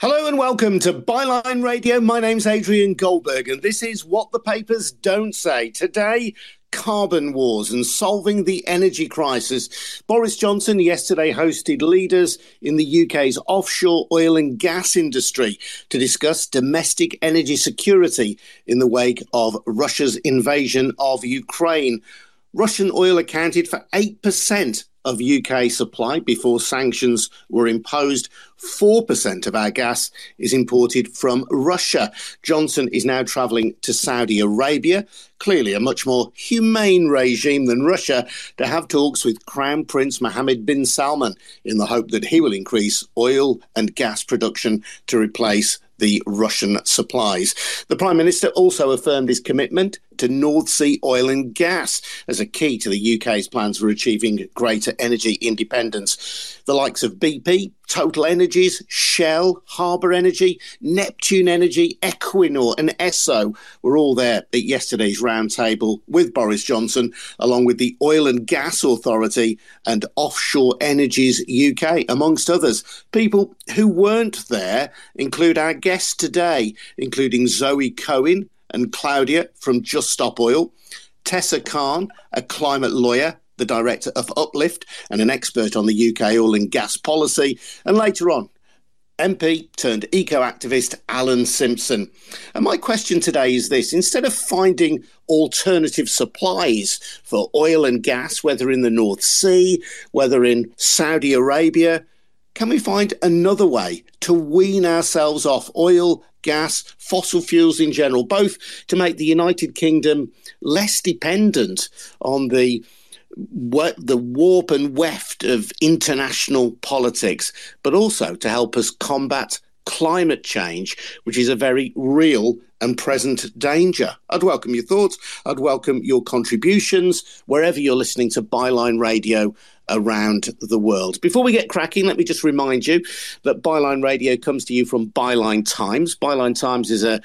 Hello and welcome to Byline Radio. My name's Adrian Goldberg, and this is What the Papers Don't Say. Today, carbon wars and solving the energy crisis. Boris Johnson yesterday hosted leaders in the UK's offshore oil and gas industry to discuss domestic energy security in the wake of Russia's invasion of Ukraine. Russian oil accounted for 8% of UK supply before sanctions were imposed. 4% of our gas is imported from Russia. Johnson is now travelling to Saudi Arabia, clearly a much more humane regime than Russia, to have talks with Crown Prince Mohammed bin Salman in the hope that he will increase oil and gas production to replace the Russian supplies. The Prime Minister also affirmed his commitment to North Sea oil and gas as a key to the UK's plans for achieving greater energy independence. The likes of BP, Total Energies, Shell, Harbour Energy, Neptune Energy, Equinor, and Esso were all there at yesterday's roundtable with Boris Johnson, along with the Oil and Gas Authority and Offshore Energies UK, amongst others. People who weren't there include our guests today, including Zoe Cohen and Claudia from Just Stop Oil, Tessa Khan, a climate lawyer the director of Uplift and an expert on the UK oil and gas policy. And later on, MP turned eco activist Alan Simpson. And my question today is this instead of finding alternative supplies for oil and gas, whether in the North Sea, whether in Saudi Arabia, can we find another way to wean ourselves off oil, gas, fossil fuels in general, both to make the United Kingdom less dependent on the the warp and weft of international politics, but also to help us combat climate change, which is a very real and present danger. I'd welcome your thoughts. I'd welcome your contributions wherever you're listening to Byline Radio around the world. Before we get cracking, let me just remind you that Byline Radio comes to you from Byline Times. Byline Times is a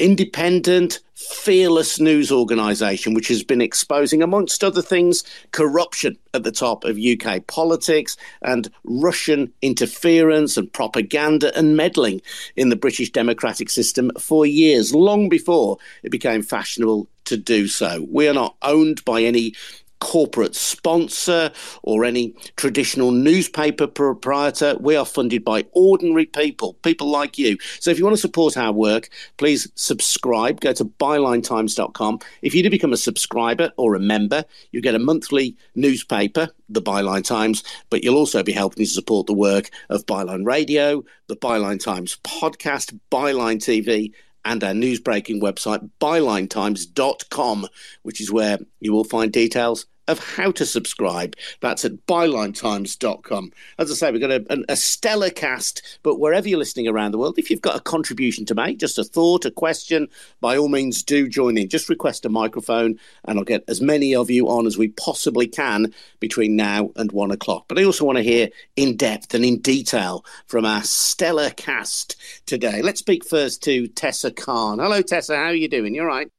independent, fearless news organisation which has been exposing, amongst other things, corruption at the top of UK politics and Russian interference and propaganda and meddling in the British democratic system for years, long before it became fashionable to do so. We are not owned by any corporate sponsor or any traditional newspaper proprietor. We are funded by ordinary people, people like you. So if you want to support our work, please subscribe. Go to bylinetimes.com. If you do become a subscriber or a member, you get a monthly newspaper, the Byline Times, but you'll also be helping to support the work of Byline Radio, the Byline Times podcast, Byline TV, and our news breaking website, bylinetimes.com, which is where you will find details of how to subscribe. That's at bylinetimes.com. As I say, we've got a, a, stellar cast, but wherever you're listening around the world, if you've got a contribution to make, just a thought, a question, by all means do join in. Just request a microphone and I'll get as many of you on as we possibly can between now and one o'clock. But I also want to hear in depth and in detail from our stellar cast today. Let's speak first to Tessa Khan. Hello, Tessa. How are you doing? You are right.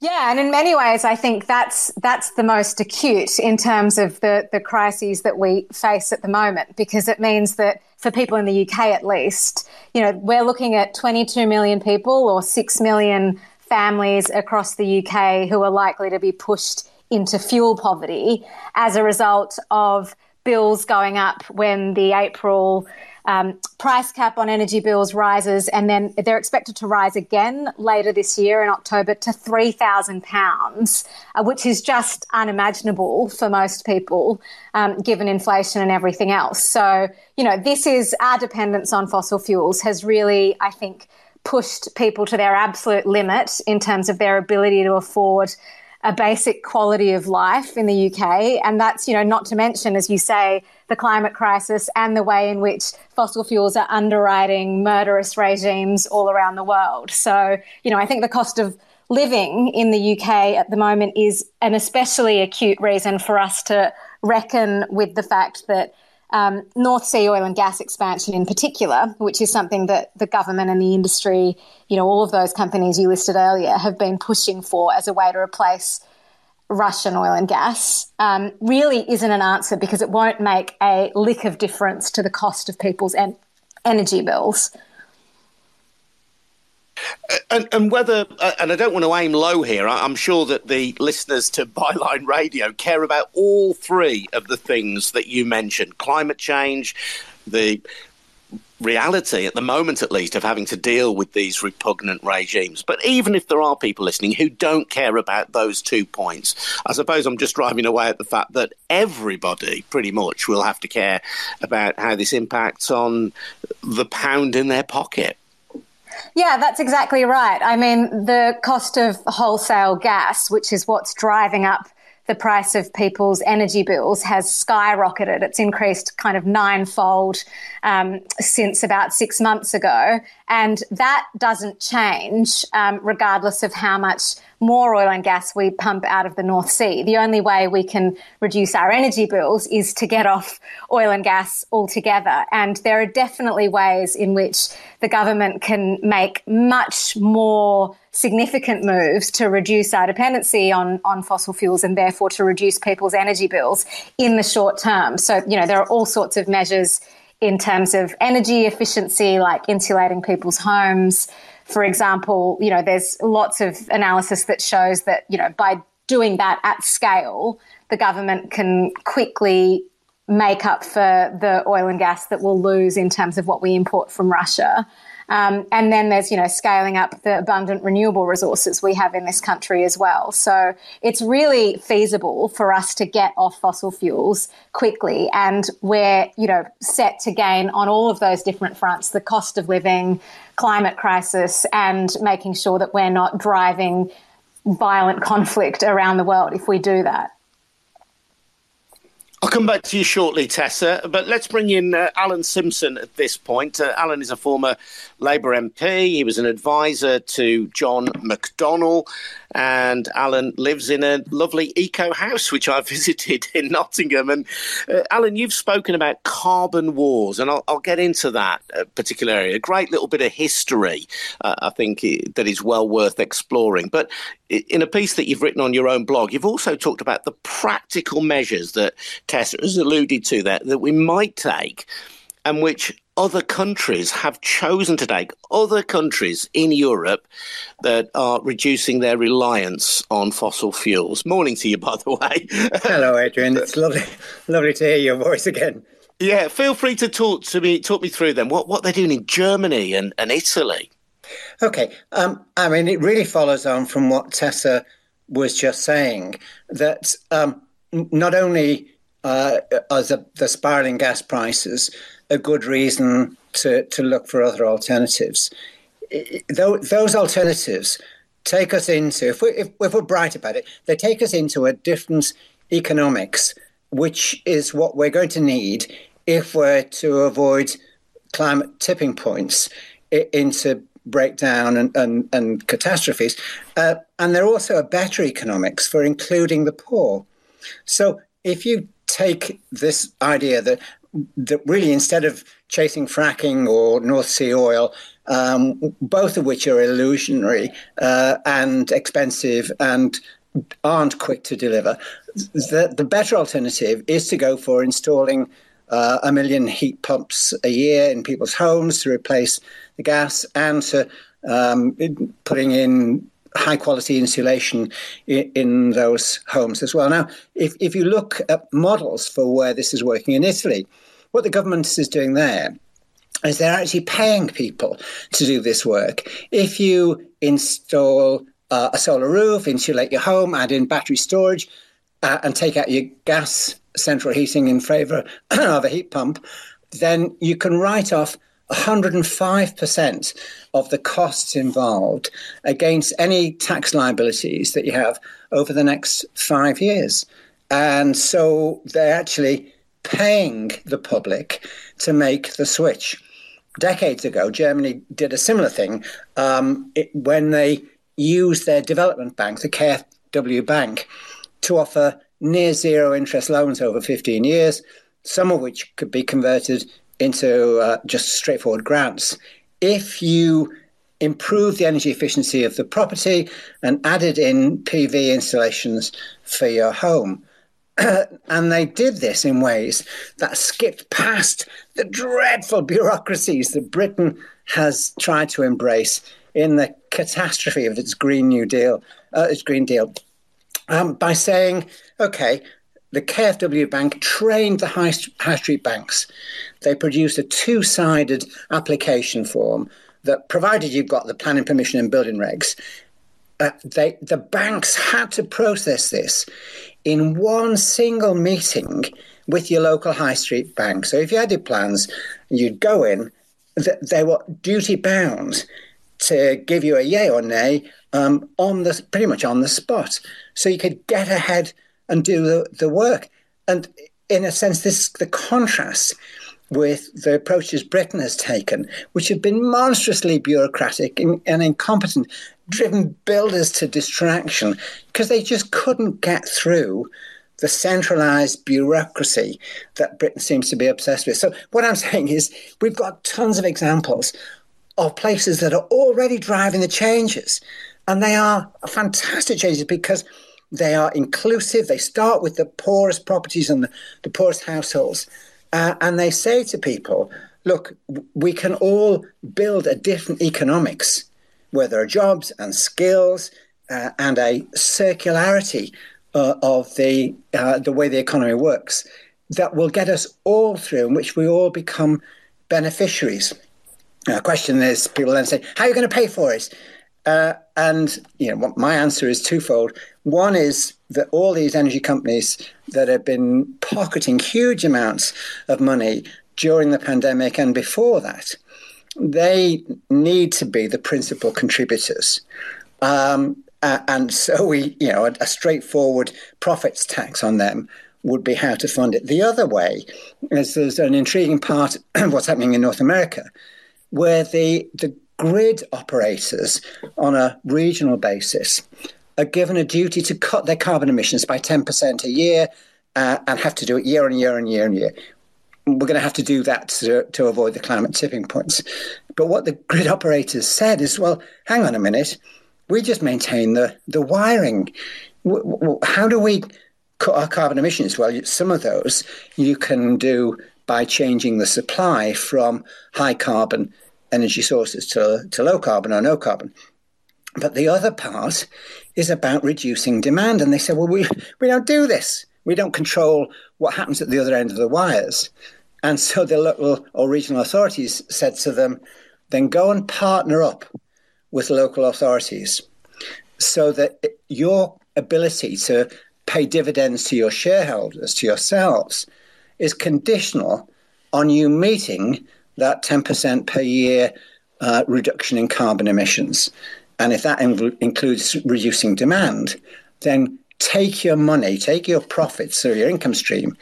Yeah, and in many ways, I think that's that's the most acute in terms of the the crises that we face at the moment, because it means that for people in the UK, at least, you know, we're looking at 22 million people or six million families across the UK who are likely to be pushed into fuel poverty as a result of bills going up when the April um, price cap on energy bills rises, and then they're expected to rise again later this year in October to £3,000, uh, which is just unimaginable for most people, um, given inflation and everything else. So, you know, this is our dependence on fossil fuels has really, I think, pushed people to their absolute limit in terms of their ability to afford a basic quality of life in the UK. And that's, you know, not to mention, as you say, the climate crisis and the way in which fossil fuels are underwriting murderous regimes all around the world. So, you know, I think the cost of living in the UK at the moment is an especially acute reason for us to reckon with the fact that um, North Sea oil and gas expansion in particular, which is something that the government and the industry, you know, all of those companies you listed earlier have been pushing for as a way to replace Russian oil and gas, um, really isn't an answer because it won't make a lick of difference to the cost of people's en- energy bills. And, and, whether, uh, and I don't want to aim low here, I'm sure that the listeners to Byline Radio care about all three of the things that you mentioned climate change, the reality at the moment at least of having to deal with these repugnant regimes. But even if there are people listening who don't care about those two points i suppose i'm just driving away at the fact that everybody pretty much will have to care about how this impacts on the pound in their pocket yeah, that's exactly right. I mean, the cost of wholesale gas, which is what's driving up the price of people's energy bills has skyrocketed. It's increased kind of ninefold um, since about six months ago. And that doesn't change um, regardless of how much more oil and gas we pump out of the North Sea. The only way we can reduce our energy bills is to get off oil and gas altogether. And there are definitely ways in which the government can make much more significant moves to reduce our dependency on, on fossil fuels and therefore to reduce people's energy bills in the short term. So, you know, there are all sorts of measures in terms of energy efficiency, like insulating people's homes, for example, you know, there's lots of analysis that shows that, you know, by doing that at scale, the government can quickly make up for the oil and gas that we'll lose in terms of what we import from Russia. Um, and then there's, you know, scaling up the abundant renewable resources we have in this country as well. So it's really feasible for us to get off fossil fuels quickly. And we're, you know, set to gain on all of those different fronts the cost of living, climate crisis, and making sure that we're not driving violent conflict around the world if we do that. I'll come back to you shortly, Tessa, but let's bring in uh, Alan Simpson at this point. Uh, Alan is a former Labour MP. He was an advisor to John McDonnell, and Alan lives in a lovely eco house, which I visited in Nottingham. And uh, Alan, you've spoken about carbon wars, and I'll, I'll get into that uh, particular area. A great little bit of history, uh, I think, that is well worth exploring. But in a piece that you've written on your own blog, you've also talked about the practical measures that Tessa has alluded to there that we might take and which other countries have chosen to take, other countries in Europe that are reducing their reliance on fossil fuels. Morning to you, by the way. Hello, Adrian. It's lovely, lovely to hear your voice again. Yeah, feel free to talk to me, talk me through them. What what they're doing in Germany and, and Italy. Okay, um, I mean, it really follows on from what Tessa was just saying that um, not only uh, are the, the spiraling gas prices a good reason to, to look for other alternatives. Those alternatives take us into, if, we, if, if we're bright about it, they take us into a different economics, which is what we're going to need if we're to avoid climate tipping points into breakdown and, and, and catastrophes. Uh, and they're also a better economics for including the poor. So if you take this idea that that really instead of chasing fracking or North Sea oil, um, both of which are illusionary uh, and expensive and aren't quick to deliver, the, the better alternative is to go for installing uh, a million heat pumps a year in people's homes to replace the gas and to um, putting in high quality insulation in, in, those homes as well. Now, if, if you look at models for where this is working in Italy, what the government is doing there is they're actually paying people to do this work. If you install uh, a solar roof, insulate your home, add in battery storage, uh, and take out your gas central heating in favour of a heat pump, then you can write off 105% of the costs involved against any tax liabilities that you have over the next five years. And so they're actually paying the public to make the switch. Decades ago, Germany did a similar thing um, it, when they used their development bank, the KfW Bank, to offer near zero interest loans over 15 years, some of which could be converted into uh, just straightforward grants. If you improve the energy efficiency of the property and added in PV installations for your home, and they did this in ways that skipped past the dreadful bureaucracies that Britain has tried to embrace in the catastrophe of its Green New Deal, uh, its Green Deal, um, by saying, okay, the KfW Bank trained the high, high street banks. They produced a two sided application form that, provided you've got the planning permission and building regs, uh, they, the banks had to process this in one single meeting with your local high street bank. So if you had your plans, you'd go in, they were duty bound to give you a yay or nay um, on the pretty much on the spot, so you could get ahead and do the, the work. And in a sense, this the contrast with the approaches Britain has taken, which have been monstrously bureaucratic and, and incompetent, driven builders to distraction because they just couldn't get through the centralized bureaucracy that Britain seems to be obsessed with. So, what I'm saying is, we've got tons of examples of places that are already driving the changes. And they are fantastic changes because they are inclusive. They start with the poorest properties and the, the poorest households. Uh, and they say to people, look, we can all build a different economics where there are jobs and skills uh, and a circularity uh, of the, uh, the way the economy works that will get us all through, in which we all become beneficiaries. The question is, people then say, how are you going to pay for it? Uh, and you know, my answer is twofold. One is that all these energy companies that have been pocketing huge amounts of money during the pandemic and before that, they need to be the principal contributors. Um, uh, and so we, you know, a, a, straightforward profits tax on them would be how to fund it. The other way is there's an intriguing part of what's happening in North America, where the the grid operators on a regional basis are given a duty to cut their carbon emissions by 10% a year uh, and have to do it year on year and year and year. We're going to have to do that to, to avoid the climate tipping points. But what the grid operators said is, well, hang on a minute, we just maintain the, the wiring. How do we cut our carbon emissions? Well, some of those you can do by changing the supply from high carbon energy sources to, to low carbon or no carbon. But the other part is about reducing demand. And they said, well, we, we don't do this. We don't control what happens at the other end of the wires. And so the local or regional authorities said to them, then go and partner up with local authorities so that your ability to pay dividends to your shareholders, to yourselves, is conditional on you meeting that 10% per year uh, reduction in carbon emissions. And if that includes reducing demand, then take your money, take your profits or your income stream,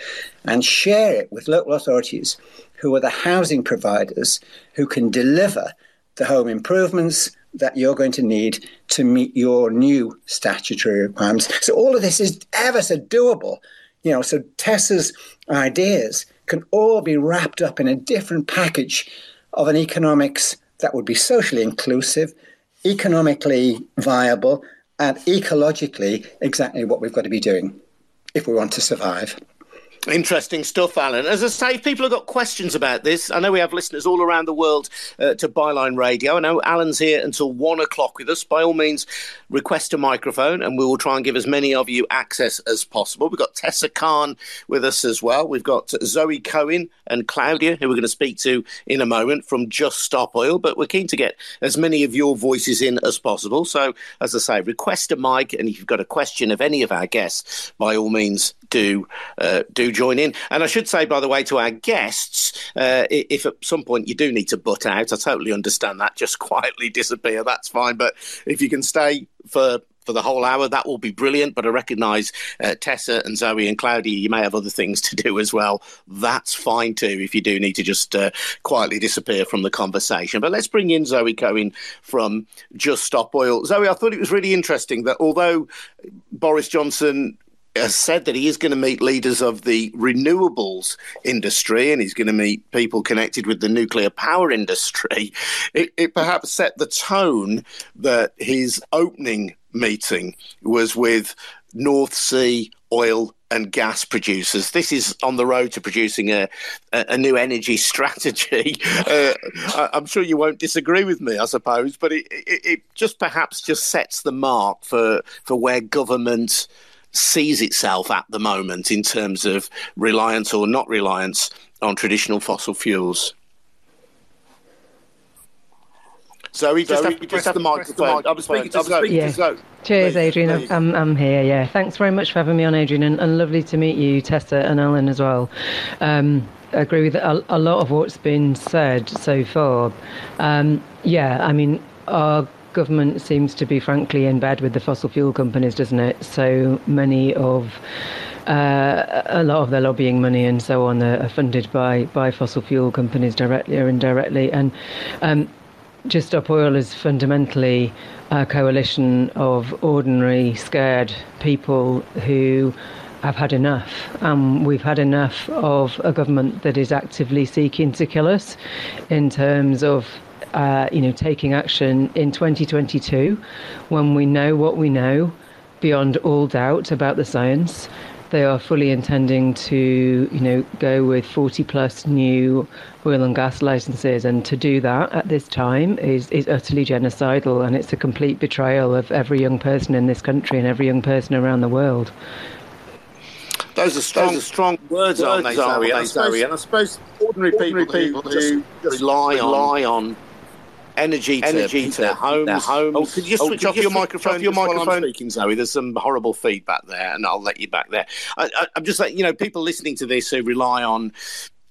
and share it with local authorities who are the housing providers who can deliver the home improvements that you're going to need to meet your new statutory requirements. So all of this is ever so doable. You know, so Tessa's ideas can all be wrapped up in a different package of an economics that would be socially inclusive, economically viable, and ecologically exactly what we've got to be doing if we want to survive. Interesting stuff, Alan. As I say, people have got questions about this, I know we have listeners all around the world uh, to Byline Radio. I know Alan's here until one o'clock with us. By all means, request a microphone and we will try and give as many of you access as possible. We've got Tessa Khan with us as well. We've got Zoe Cohen and Claudia, who we're going to speak to in a moment from Just Stop Oil. But we're keen to get as many of your voices in as possible. So, as I say, request a mic. And if you've got a question of any of our guests, by all means, do uh, do join in. And I should say, by the way, to our guests, uh, if at some point you do need to butt out, I totally understand that. Just quietly disappear, that's fine. But if you can stay for for the whole hour, that will be brilliant. But I recognise uh, Tessa and Zoe and Claudia, you may have other things to do as well. That's fine too, if you do need to just uh, quietly disappear from the conversation. But let's bring in Zoe Cohen from Just Stop Oil. Zoe, I thought it was really interesting that although Boris Johnson has said that he is going to meet leaders of the renewables industry and he's going to meet people connected with the nuclear power industry. It, it, perhaps set the tone that his opening meeting was with North Sea oil and gas producers. This is on the road to producing a, a, new energy strategy. Uh, I, am sure you won't disagree with me, I suppose, but it, it, it, just perhaps just sets the mark for, for where government sees itself at the moment in terms of reliance or not reliance on traditional fossil fuels. Zoe, just Zoe, have to press, press the microphone. I'm speaking to Zoe. Yeah. Zoe. Cheers, Adrian. Please. I'm, I'm here, yeah. Thanks very much for having me on, Adrian, and, and lovely to meet you, Tessa and Alan as well. Um, I agree with a, a, lot of what's been said so far. Um, yeah, I mean, our government seems to be frankly in bed with the fossil fuel companies, doesn't it? So many of uh, a lot of their lobbying money and so on are, funded by, by fossil fuel companies directly or indirectly. And um, just Stop Oil is fundamentally a coalition of ordinary, scared people who have had enough. Um, we've had enough of a government that is actively seeking to kill us in terms of uh, you know, taking action in 2022 when we know what we know beyond all doubt about the science they are fully intending to, you know, go with 40 plus new oil and gas licenses, and to do that at this time is is utterly genocidal, and it's a complete betrayal of every young person in this country and every young person around the world. Those are strong, Those are strong words, words aren't they, Zoe? And I suppose, I suppose ordinary, ordinary people, people who just rely, rely on, on energy to energy to their homes. Their homes. Oh, could you oh, switch oh, off you your microphone? Off your microphone. speaking, Zoe. There's some horrible feedback there, and I'll let you back there. I, am just like you know, people listening to this who rely on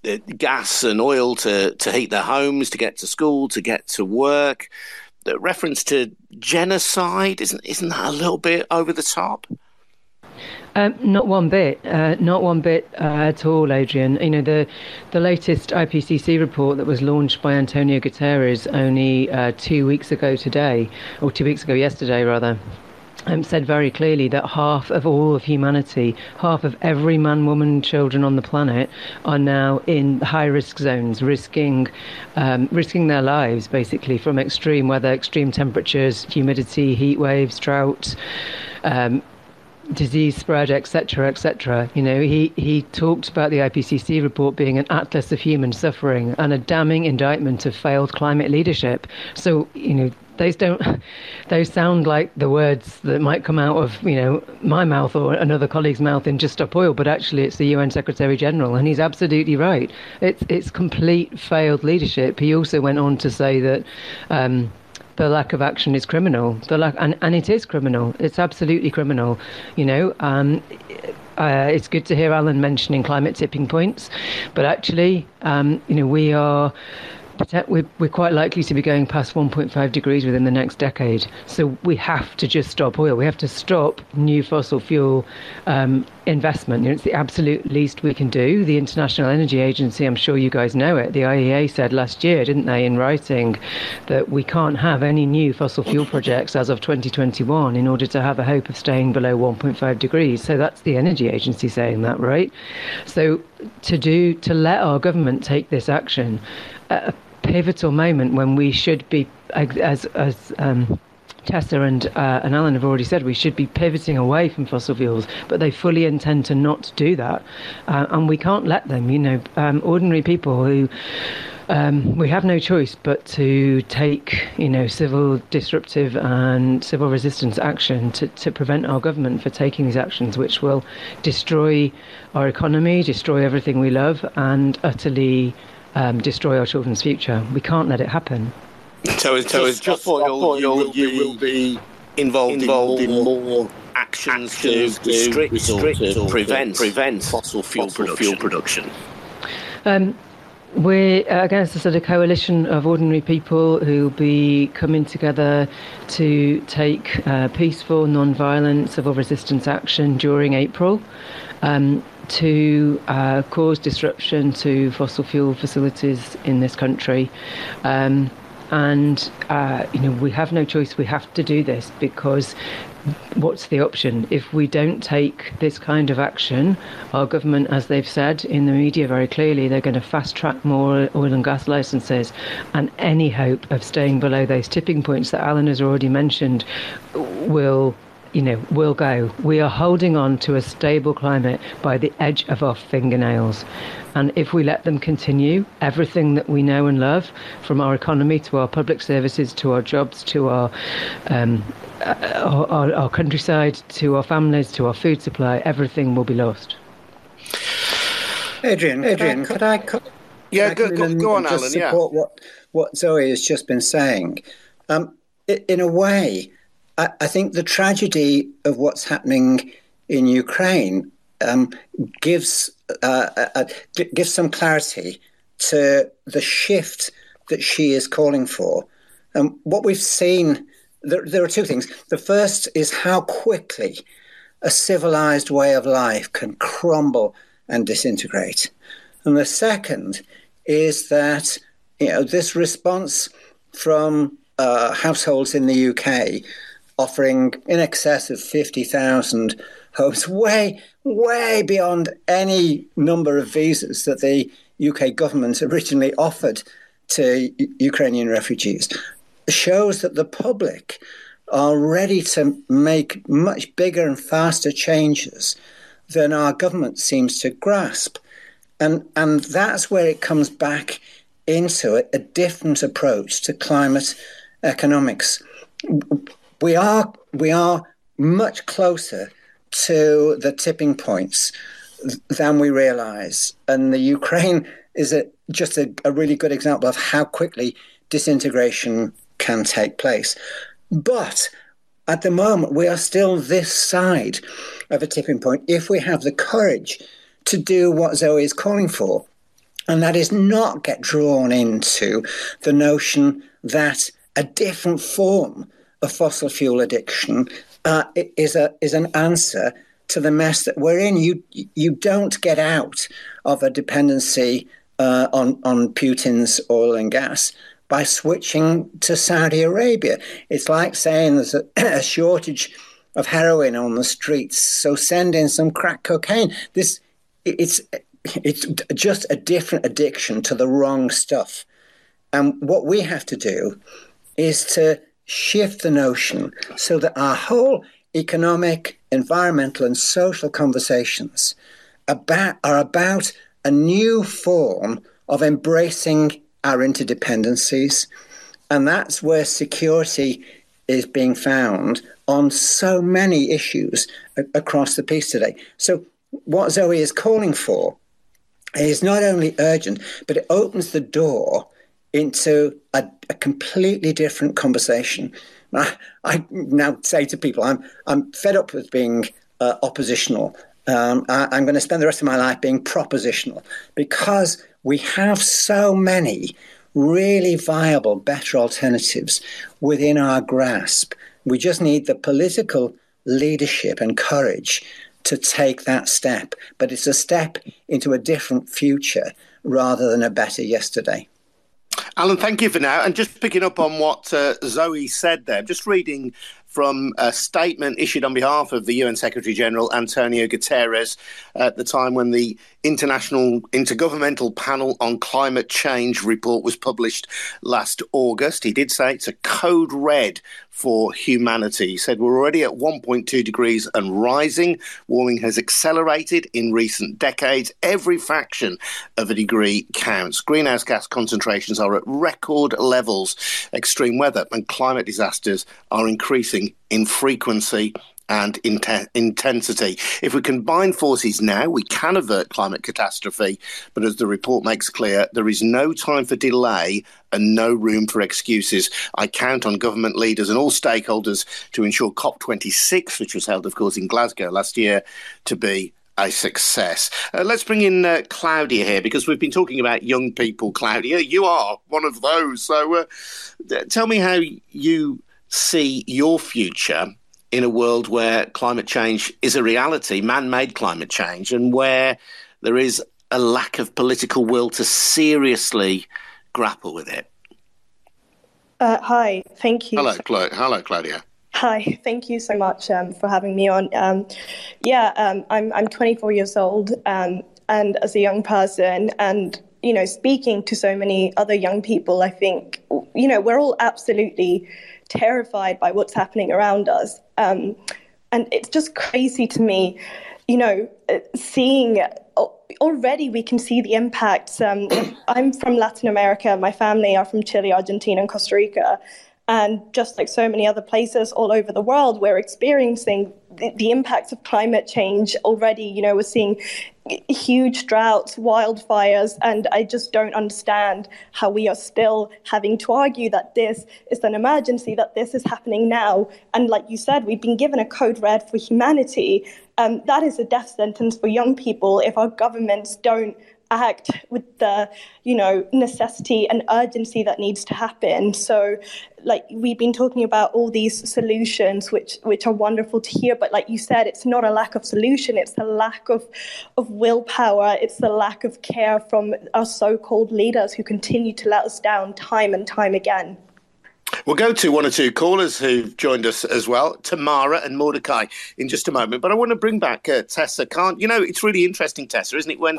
uh, gas and oil to to heat their homes, to get to school, to get to work. The reference to genocide isn't isn't that a little bit over the top? Um, not one bit, uh, not one bit uh, at all, Adrian. You know the the latest IPCC report that was launched by Antonio Guterres only uh, two weeks ago today, or two weeks ago yesterday rather. Um, said very clearly that half of all of humanity, half of every man, woman, children on the planet, are now in high risk zones, risking um, risking their lives basically from extreme weather, extreme temperatures, humidity, heat waves, drought. Um, disease spread, etc., etc. You know, he, he talked about the IPCC report being an atlas of human suffering and a damning indictment of failed climate leadership. So, you know, those don't those sound like the words that might come out of you know my mouth or another colleague's mouth in Just Stop Oil, but actually it's the UN Secretary General, and he's absolutely right. It's it's complete failed leadership. He also went on to say that. Um, the lack of action is criminal. The lack, and, and it is criminal. It's absolutely criminal. You know, um, uh, it's good to hear Alan mentioning climate tipping points, but actually, um, you know, we are we're, we're quite likely to be going past 1.5 degrees within the next decade. So we have to just stop oil. We have to stop new fossil fuel um, investment. You know, it's the absolute least we can do. The International Energy Agency, I'm sure you guys know it, the IEA said last year, didn't they, in writing, that we can't have any new fossil fuel projects as of 2021 in order to have a hope of staying below 1.5 degrees. So that's the Energy Agency saying that, right? So to do to let our government take this action a pivotal moment when we should be, as as um, Tessa and uh, and Alan have already said, we should be pivoting away from fossil fuels, but they fully intend to not do that, uh, and we can't let them. You know, um, ordinary people who. Um, we have no choice but to take, you know, civil disruptive and civil resistance action to, to prevent our government for taking these actions, which will destroy our economy, destroy everything we love, and utterly um, destroy our children's future. We can't let it happen. So, it's, so it's just, just what you'll, you'll, you will be involved, involved in more, in more actions, actions to restrict, restrict or prevent, prevent fossil fuel fossil production. Fuel production. Um, we're, again, as I said, a coalition of ordinary people who will be coming together to take uh, peaceful, non-violent civil resistance action during April. Um, to uh, cause disruption to fossil fuel facilities in this country. Um, and uh, you know we have no choice. We have to do this because what's the option if we don't take this kind of action? Our government, as they've said in the media very clearly, they're going to fast track more oil and gas licenses, and any hope of staying below those tipping points that Alan has already mentioned will you know, will go. We are holding on to a stable climate by the edge of our fingernails. And if we let them continue, everything that we know and love, from our economy to our public services to our jobs to our, um, uh, our, our, our countryside to our families to our food supply, everything will be lost. Adrian, Adrian, could I? Could, yeah, go, go, go, on, Alan. Yeah. What what Zoe has just been saying. Um, in a way, I, I, think the tragedy of what's happening in Ukraine um, gives uh, uh, uh gives some clarity to the shift that she is calling for. Um, what we've seen, there, there are two things. The first is how quickly a civilized way of life can crumble and disintegrate. And the second is that you know this response from uh, households in the UK offering in excess of 50,000 homes, way, way beyond any number of visas that the UK government originally offered to Ukrainian refugees, shows that the public are ready to make much bigger and faster changes than our government seems to grasp. And, and that's where it comes back into it, a different approach to climate economics. We are, we are much closer to the tipping points than we realize. And the Ukraine is a, just a, a really good example of how quickly disintegration can take place. But at the moment, we are still this side of a tipping point if we have the courage to do what Zoe is calling for. And that is not get drawn into the notion that a different form of fossil fuel addiction uh, is, a, is an answer to the mess that we're in. You, you don't get out of a dependency uh, on, on Putin's oil and gas by switching to Saudi Arabia. It's like saying there's a, a shortage of heroin on the streets, so send in some crack cocaine. This it's it's just a different addiction to the wrong stuff. And what we have to do is to shift the notion so that our whole economic, environmental, and social conversations about, are about a new form of embracing our interdependencies. And that's where security is being found on so many issues across the piece today. So, what Zoe is calling for is not only urgent, but it opens the door into a, a completely different conversation. I, I, now say to people, I'm, I'm fed up with being uh, oppositional. Um, I, I'm going to spend the rest of my life being propositional because we have so many really viable, better alternatives within our grasp. We just need the political leadership and courage to take that step. But it's a step into a different future rather than a better yesterday. Alan, thank you for now. And just picking up on what uh, Zoe said there, just reading from a statement issued on behalf of the UN Secretary General Antonio Guterres at the time when the International Intergovernmental Panel on Climate Change report was published last August. He did say it's a code red for humanity. He said we're already at 1.2 degrees and rising. Warming has accelerated in recent decades. Every fraction of a degree counts. Greenhouse gas concentrations are at record levels. Extreme weather and climate disasters are increasing in frequency and intensity. If we combine forces now, we can avert climate catastrophe. But as the report makes clear, there is no time for delay and no room for excuses. I count on government leaders and all stakeholders to ensure COP26, which was held, of course, in Glasgow last year, to be a success. Uh, let's bring in uh, Claudia here because we've been talking about young people. Claudia, you are one of those. So uh, tell me how you see your future in a world where climate change is a reality, man made climate change, and where there is a lack of political will to seriously grapple with it? Uh, hi, thank you. Hello, Cla- hello, Claudia. Hi, thank you so much um, for having me on. Um, yeah, um, I'm I'm 24 years old, um, and as a young person, and you know, speaking to so many other young people, I think you know we're all absolutely terrified by what's happening around us. Um, And it's just crazy to me, you know, uh, seeing already we can see the impacts. Um, I'm from Latin America. My family are from Chile, Argentina, and Costa Rica. And just like so many other places all over the world, we're experiencing the, the impacts of climate change already. You know, we're seeing huge droughts, wildfires, and I just don't understand how we are still having to argue that this is an emergency, that this is happening now. And like you said, we've been given a code red for humanity. Um, that is a death sentence for young people if our governments don't act with the you know necessity and urgency that needs to happen. So like we've been talking about all these solutions which which are wonderful to hear but like you said it's not a lack of solution. It's a lack of of willpower. It's the lack of care from our so-called leaders who continue to let us down time and time again We'll go to one or two callers who've joined us as well, Tamara and Mordecai, in just a moment. But I want to bring back uh, Tessa. Can't you know? It's really interesting, Tessa, isn't it? When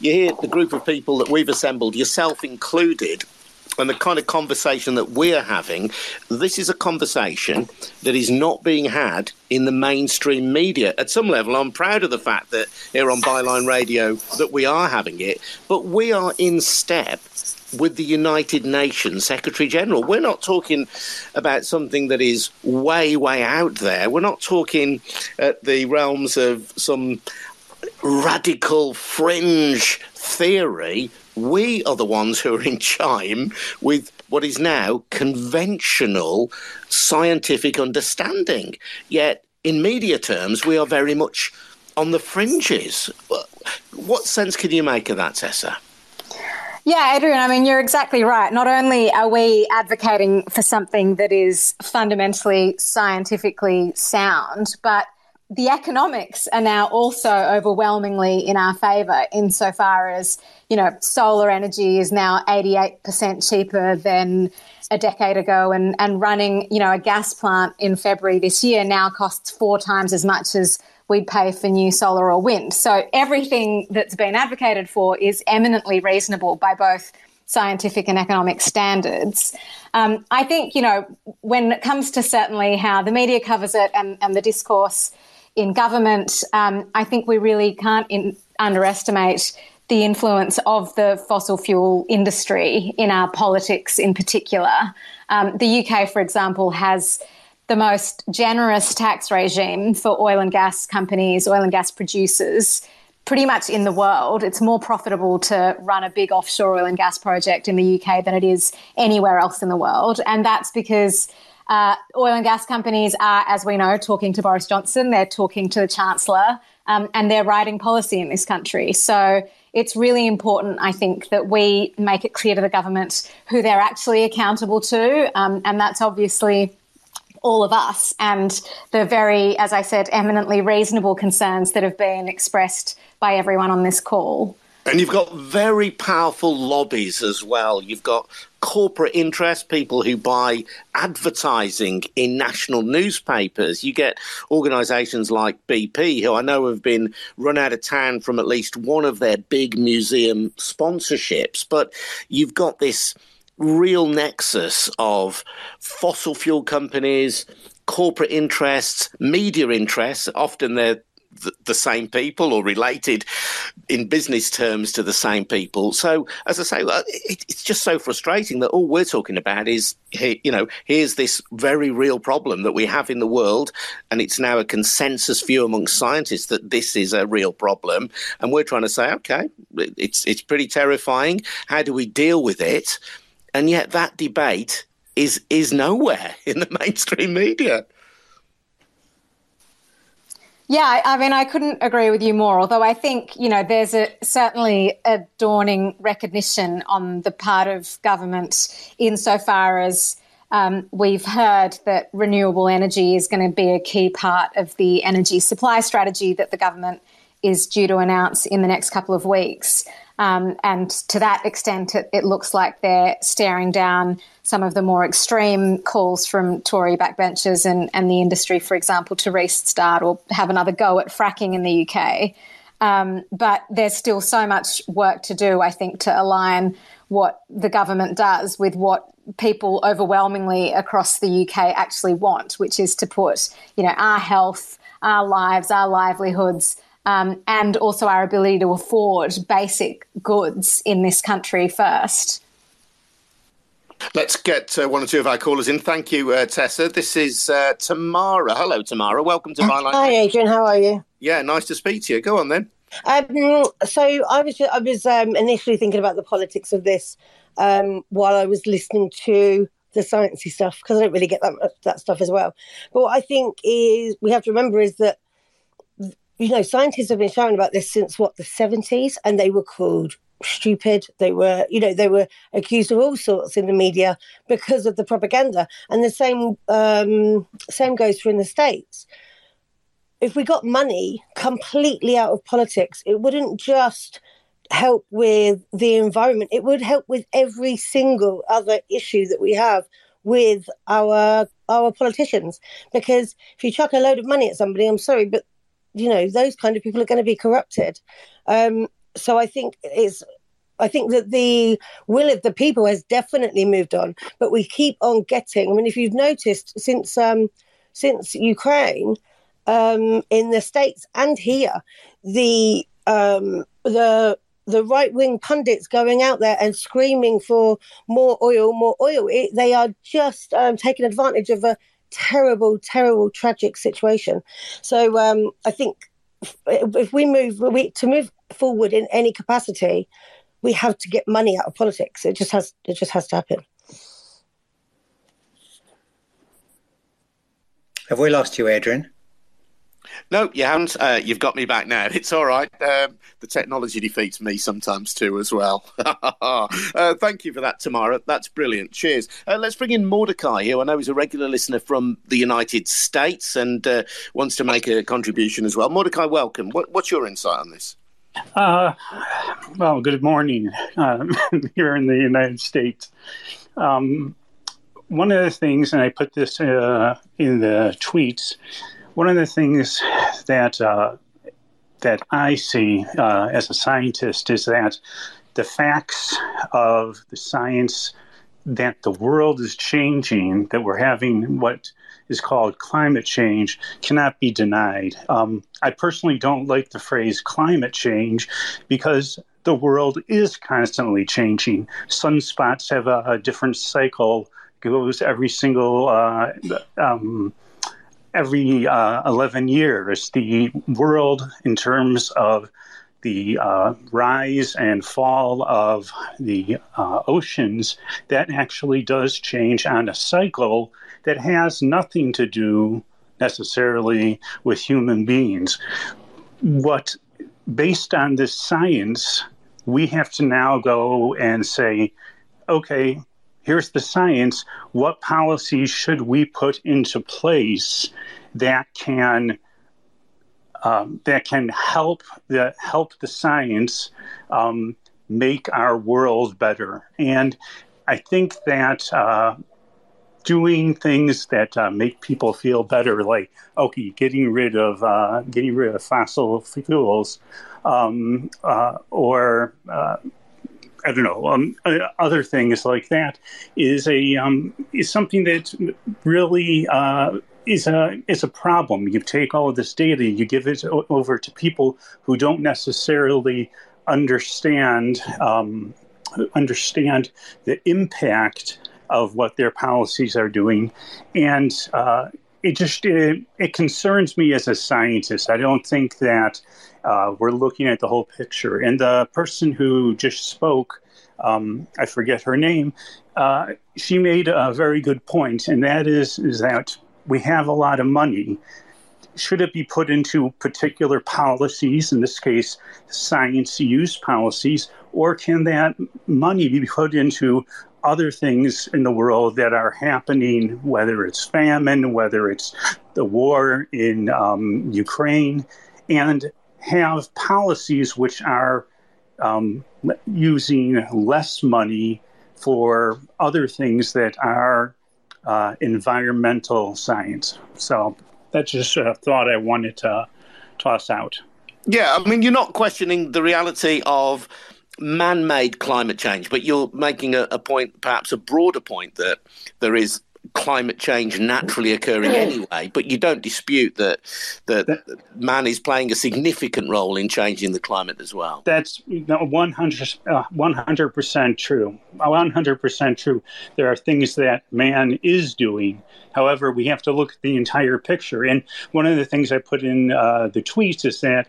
you hear the group of people that we've assembled, yourself included, and the kind of conversation that we're having, this is a conversation that is not being had in the mainstream media. At some level, I'm proud of the fact that here on Byline Radio that we are having it, but we are in step with the United Nations Secretary General. We're not talking about something that is way, way out there. We're not talking at the realms of some radical fringe theory. We are the ones who are in chime with what is now conventional scientific understanding. Yet, in media terms, we are very much on the fringes. What sense can you make of that, Tessa? Yeah, Adrian, I mean, you're exactly right. Not only are we advocating for something that is fundamentally scientifically sound, but the economics are now also overwhelmingly in our favour insofar as, you know, solar energy is now 88% cheaper than a decade ago and, and running, you know, a gas plant in February this year now costs four times as much as we'd pay for new solar or wind. So everything that's been advocated for is eminently reasonable by both scientific and economic standards. Um, I think, you know, when it comes to certainly how the media covers it and, and the discourse in government, um, I think we really can't in, underestimate the influence of the fossil fuel industry in our politics in particular. Um, the UK, for example, has the most generous tax regime for oil and gas companies, oil and gas producers, pretty much in the world. It's more profitable to run a big offshore oil and gas project in the UK than it is anywhere else in the world. And that's because uh, oil and gas companies are, as we know, talking to Boris Johnson, they're talking to the Chancellor, um, and they're writing policy in this country. So it's really important, I think, that we make it clear to the government who they're actually accountable to. Um, and that's obviously all of us and the very, as I said, eminently reasonable concerns that have been expressed by everyone on this call. And you've got very powerful lobbies as well. You've got corporate interest, people who buy advertising in national newspapers. You get organisations like BP, who I know have been run out of town from at least one of their big museum sponsorships. But you've got this real nexus of fossil fuel companies, corporate interests, media interests. Often they're the, same people or related in business terms to the same people. So, as I say, it, it's just so frustrating that all we're talking about is, you know, here's this very real problem that we have in the world, and it's now a consensus view amongst scientists that this is a real problem, and we're trying to say, okay, it's it's pretty terrifying. How do we deal with it? And yet that debate is is nowhere in the mainstream media. Yeah, I mean, I couldn't agree with you more. Although I think you know there's a certainly a dawning recognition on the part of government insofar as um, we've heard that renewable energy is going to be a key part of the energy supply strategy that the government is due to announce in the next couple of weeks. Um, and to that extent, it, it, looks like they're staring down some of the more extreme calls from Tory backbenchers and, and the industry, for example, to restart or have another go at fracking in the UK. Um, but there's still so much work to do, I think, to align what the government does with what people overwhelmingly across the UK actually want, which is to put, you know, our health, our lives, our livelihoods, um, and also our ability to afford basic goods in this country first. Let's get uh, one or two of our callers in. Thank you, uh, Tessa. This is uh, Tamara. Hello, Tamara. Welcome to My Byline. Hi, Adrian. How are you? Yeah, nice to speak to you. Go on then. Um, so I was I was um, initially thinking about the politics of this um, while I was listening to the sciencey stuff because I don't really get that that stuff as well. But what I think is we have to remember is that you know scientists have been shouting about this since what the seventies, and they were called stupid. They were, you know, they were accused of all sorts in the media because of the propaganda. And the same um, same goes for in the states. If we got money completely out of politics, it wouldn't just help with the environment. It would help with every single other issue that we have with our our politicians. Because if you chuck a load of money at somebody, I'm sorry, but you know those kind of people are going to be corrupted. Um, so I think it's I think that the will of the people has definitely moved on, but we keep on getting. I mean, if you've noticed since um, since Ukraine, um, in the states and here, the um, the the right wing pundits going out there and screaming for more oil, more oil. It, they are just um, taking advantage of a terrible, terrible, tragic situation. So um, I think if we move we, to move forward in any capacity, we have to get money out of politics. It just has it just has to happen. Have we lost you, Adrian? No, you haven't. Uh, you've got me back now. It's all right. Um, the technology defeats me sometimes too, as well. uh, thank you for that, Tamara. That's brilliant. Cheers. Uh, let's bring in Mordecai, who I know is a regular listener from the United States and uh, wants to make a contribution as well. Mordecai, welcome. What, what's your insight on this? Uh, well, good morning um, here in the United States. Um, one of the things, and I put this uh, in the tweets, one of the things that uh, that I see uh, as a scientist is that the facts of the science that the world is changing, that we're having what is called climate change cannot be denied. Um, I personally don't like the phrase climate change because the world is constantly changing. Sunspots have a, a different cycle, goes every single. Uh, um, every uh, 11 years, the world, in terms of the uh, rise and fall of the uh, oceans, that actually does change on a cycle that has nothing to do necessarily with human beings. What, based on this science, we have to now go and say, okay, here's the science. What policies should we put into place that can um, that can help the help the science um, make our world better? And I think that uh, doing things that uh, make people feel better, like okay, getting rid of uh, getting rid of fossil fuels, um, uh, or uh, I don't know, um, uh, other things like that, is a um, is something that really uh, is a is a problem. You take all of this data, you give it over to people who don't necessarily understand um, understand the impact of what their policies are doing. And uh, it just it, it, concerns me as a scientist. I don't think that uh, we're looking at the whole picture. And the person who just spoke, um, I forget her name, uh, she made a very good point, and that is, is that we have a lot of money. Should it be put into particular policies, in this case, science use policies, or can that money be put into other things in the world that are happening, whether it's famine, whether it's the war in um, Ukraine, and have policies which are um, using less money for other things that are uh, environmental science. So that's just a thought I wanted to toss out. Yeah, I mean, you're not questioning the reality of man made climate change, but you're making a, a, point, perhaps a broader point, that there is climate change naturally occurring anyway, but you don't dispute that that man is playing a significant role in changing the climate as well. That's 100 percent true. 100 percent true. There are things that man is doing. However, we have to look at the entire picture. And one of the things I put in uh, the tweets is that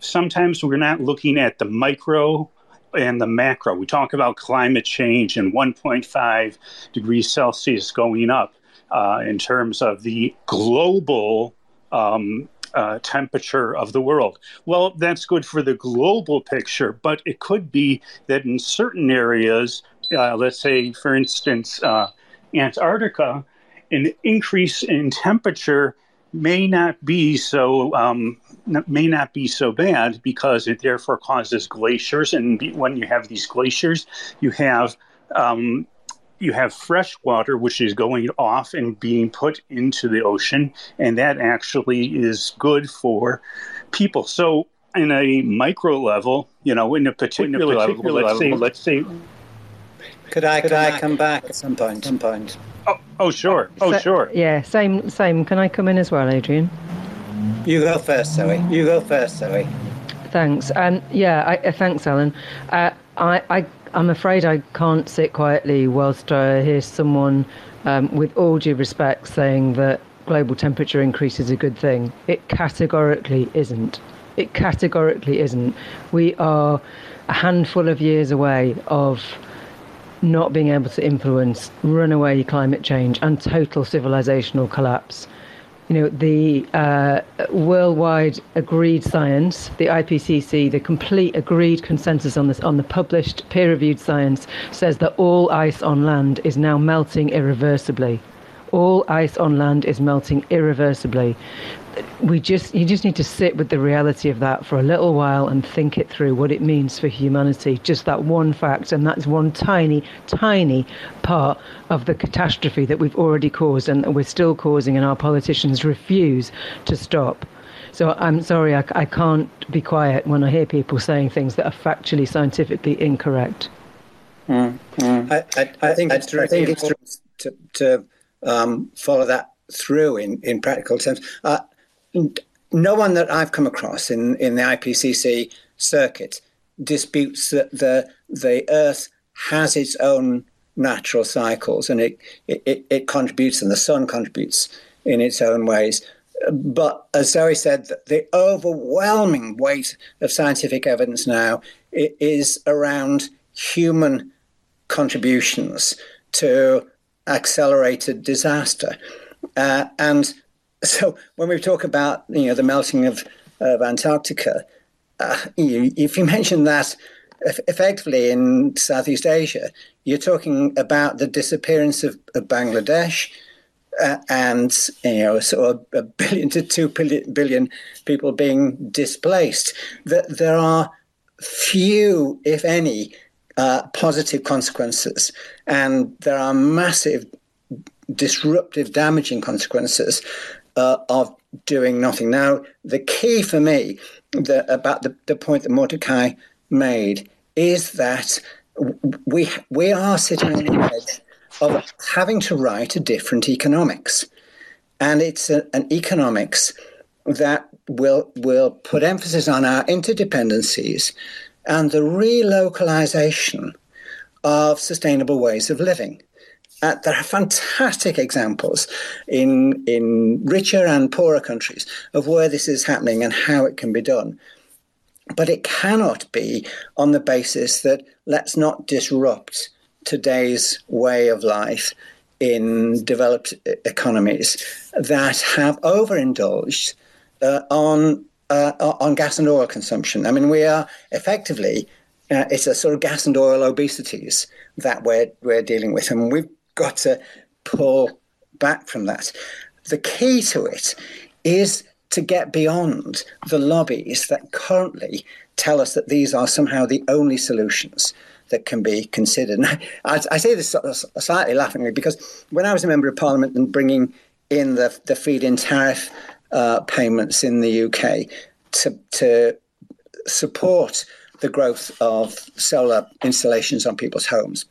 sometimes we're not looking at the micro and the macro. We talk about climate change and 1.5 degrees Celsius going up uh, in terms of the global um, uh, temperature of the world. Well, that's good for the global picture, but it could be that in certain areas, uh, let's say, for instance, uh, Antarctica, an increase in temperature may not be so um, may not be so bad because it therefore causes glaciers, and when you have these glaciers, you have um, you have fresh water which is going off and being put into the ocean, and that actually is good for people. So, in a micro level, you know, in a particular, in a particular level, let's level, say, let's say. Could I could I come back at some point? Some point. Oh, oh sure. Oh, so, sure. Yeah, same, same. Can I come in as well, Adrian? You go first, Zoe. You go first, Zoe. Thanks. Um, yeah, I, uh, thanks, Alan. Uh, I, I, I'm afraid I can't sit quietly whilst I hear someone, um, with all due respect, saying that global temperature increase is a good thing. It categorically isn't. It categorically isn't. We are a handful of years away of not being able to influence runaway climate change and total civilizational collapse. You know, the uh, worldwide agreed science, the IPCC, the complete agreed consensus on this, on the published peer-reviewed science, says that all ice on land is now melting irreversibly. All ice on land is melting irreversibly we just you just need to sit with the reality of that for a little while and think it through what it means for humanity just that one fact and that's one tiny tiny part of the catastrophe that we've already caused and that we're still causing and our politicians refuse to stop so I'm sorry I, I can't be quiet when I hear people saying things that are factually scientifically incorrect mm, mm. I, I, I, think it's, I think it's to, to um, follow that through in, in practical terms. Uh, no one that I've come across in, in the IPCC circuit disputes that the the Earth has its own natural cycles and it, it, it contributes and the sun contributes in its own ways. But as Zoe said, the overwhelming weight of scientific evidence now is around human contributions to accelerated disaster. Uh, and so when we talk about you know the melting of, of Antarctica, uh, you, if you mention that effectively in Southeast Asia, you're talking about the disappearance of, of Bangladesh. Uh, and you know, sort of a billion to two billion, people being displaced. That there are few, if any, uh, positive consequences, and there are massive disruptive, damaging consequences uh, of doing nothing. Now, the key for me the, about the, the point that Mordecai made is that we we are sitting on the edge of having to write a different economics, and it's a, an economics that will will put emphasis on our interdependencies and the relocalization of sustainable ways of living. Uh, there are fantastic examples in in richer and poorer countries of where this is happening and how it can be done. But it cannot be on the basis that let's not disrupt today's way of life in developed economies that have overindulged uh, on uh, on gas and oil consumption. I mean, we are effectively uh, it's a sort of gas and oil obesities that we're we're dealing with, and we've got to pull back from that. The key to it is to get beyond the lobbies that currently tell us that these are somehow the only solutions that can be considered. I, I, say this slightly laughingly because when I was a member of parliament and bringing in the, the feed in tariff uh, payments in the UK to, to support the growth of solar installations on people's homes,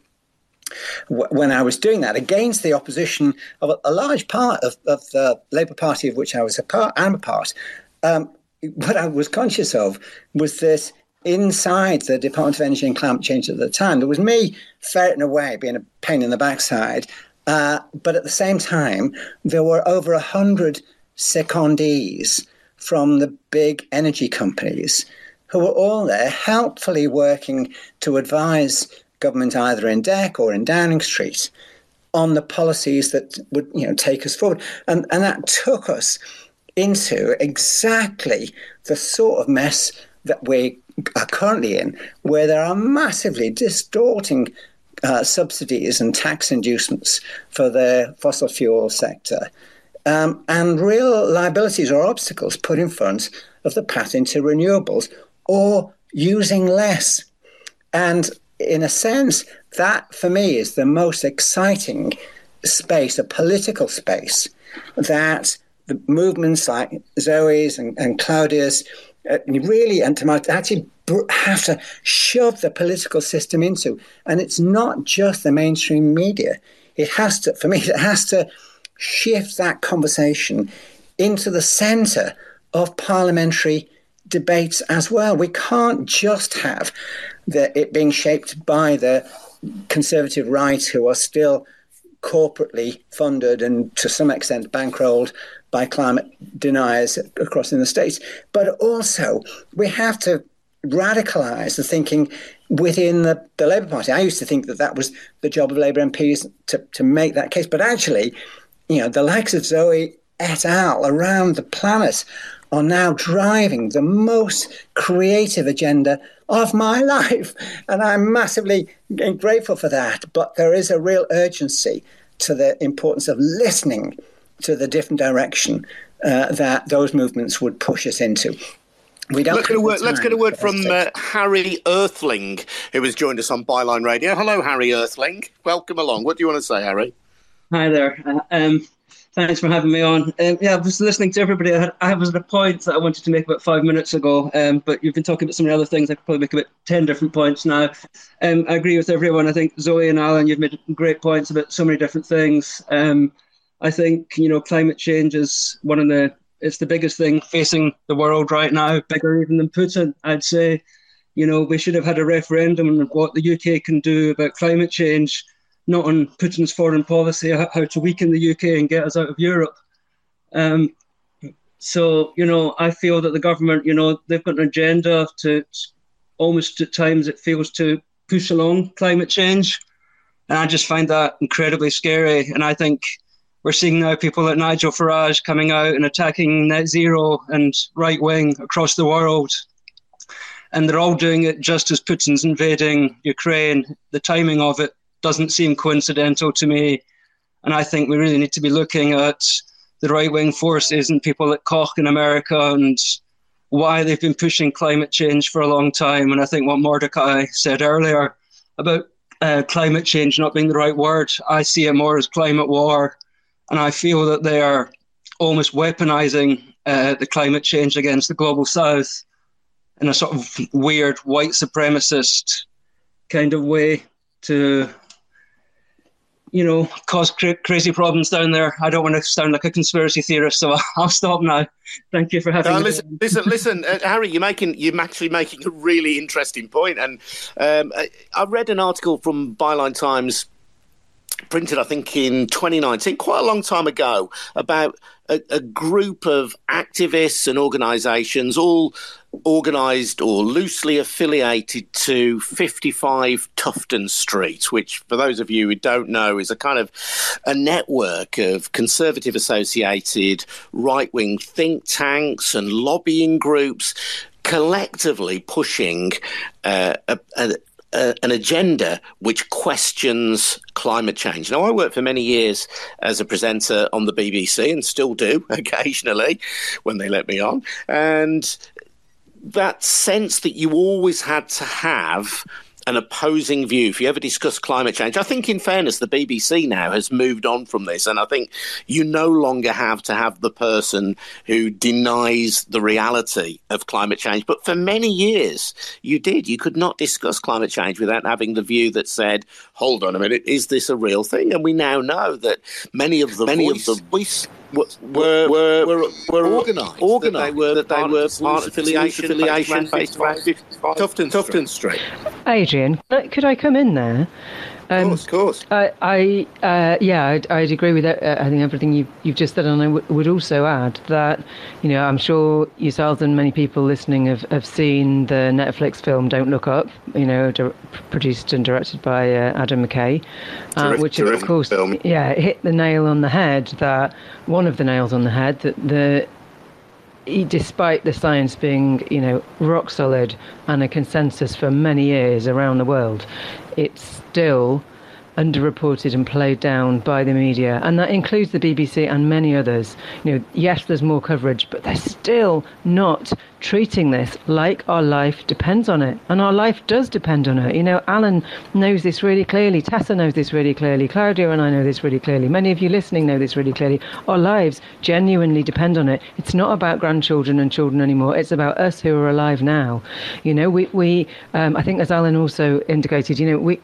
when I was doing that against the opposition of a, large part of, of, the Labour Party, of which I was a part, am a part, um, what I was conscious of was this inside the Department of Energy and Climate Change at the time, there was me ferreting away, being a pain in the backside. Uh, but at the same time, there were over a hundred secondees from the big energy companies who were all there helpfully working to advise government either in DECC or in Downing Street on the policies that would you know take us forward. And, and that took us into exactly the sort of mess that we are currently in, where there are massively distorting uh, subsidies and tax inducements for the fossil fuel sector. Um, and real liabilities or obstacles put in front of the path into renewables or using less. And in a sense, that for me is the most exciting space, a political space, that the movements like Zoe's and, and Claudia's uh, really and to actually have to shove the political system into. And it's not just the mainstream media. It has to, for me, it has to shift that conversation into the centre of parliamentary debates as well. We can't just have the, it being shaped by the conservative right who are still corporately funded and to some extent bankrolled by climate deniers across in the states. But also, we have to radicalize the thinking within the, the Labour Party. I used to think that that was the job of Labour MPs to, to make that case. But actually, you know, the likes of Zoe et al. around the planet are now driving the most creative agenda of my life. And I'm massively grateful for that. But there is a real urgency to the importance of listening to the different direction uh, that those movements would push us into. We don't let's, get a word, let's get a word from uh, Harry Earthling, who has joined us on Byline Radio. Hello, Harry Earthling. Welcome along. What do you want to say, Harry? Hi there. Uh, um, thanks for having me on. Um, yeah, I was listening to everybody. I, had, I was at a point that I wanted to make about five minutes ago, um, but you've been talking about so many other things. I could probably make about 10 different points now. Um, I agree with everyone. I think Zoe and Alan, you've made great points about so many different things. Um, I think, you know, climate change is one of the it's the biggest thing facing the world right now, bigger even than Putin. I'd say, you know, we should have had a referendum on what the UK can do about climate change, not on Putin's foreign policy, how to weaken the UK and get us out of Europe. Um, so, you know, I feel that the government, you know, they've got an agenda to almost at times it feels to push along climate change. And I just find that incredibly scary. And I think we're seeing now people like Nigel Farage coming out and attacking net zero and right wing across the world. And they're all doing it just as Putin's invading Ukraine. The timing of it doesn't seem coincidental to me. And I think we really need to be looking at the right wing forces and people like Koch in America and why they've been pushing climate change for a long time. And I think what Mordecai said earlier about uh, climate change not being the right word, I see it more as climate war and I feel that they are almost weaponizing uh, the climate change against the global south in a sort of weird white supremacist kind of way to you know cause cra- crazy problems down there. I don't want to sound like a conspiracy theorist so i'll stop now. Thank you for having no, me. listen listen listen uh, harry you're making you're actually making a really interesting point and um, I, I read an article from byline times printed, I think, in 2019, quite a long time ago, about a, a group of activists and organisations, all organised or loosely affiliated to 55 Tufton Street, which, for those of you who don't know, is a kind of a network of conservative associated right wing think tanks and lobbying groups collectively pushing uh, a, a, an agenda which questions climate change. Now, I worked for many years as a presenter on the BBC and still do occasionally when they let me on. And that sense that you always had to have an opposing view, if you ever discuss climate change, I think, in fairness, the BBC now has moved on from this. And I think you no longer have to have the person who denies the reality of climate change. But for many years, you did. You could not discuss climate change without having the view that said, hold on a minute, is this a real thing? And we now know that many of the many voice, of the voice were were were, were, were organised. Organised. That they were that they were part of affiliation, affiliation based on Tufton, Tufton Street. Adrian, could I come in there? Um, of course, of course. I, I uh, yeah, I'd, I'd, agree with that. Uh, I think everything you've, you've just said, and I w- would also add that, you know, I'm sure yourselves and many people listening have, have seen the Netflix film "Don't Look Up," you know, di- produced and directed by uh, Adam McKay, uh, terrific, which of course, film. yeah, hit the nail on the head. That one of the nails on the head that the despite the science being, you know, rock solid and a consensus for many years around the world, it's still underreported and played down by the media, and that includes the BBC and many others. You know, yes, there's more coverage, but they're still not treating this like our life depends on it, and our life does depend on it. You know, Alan knows this really clearly. Tessa knows this really clearly. Claudia and I know this really clearly. Many of you listening know this really clearly. Our lives genuinely depend on it. It's not about grandchildren and children anymore. It's about us who are alive now. You know, we we um, I think as Alan also indicated, you know, we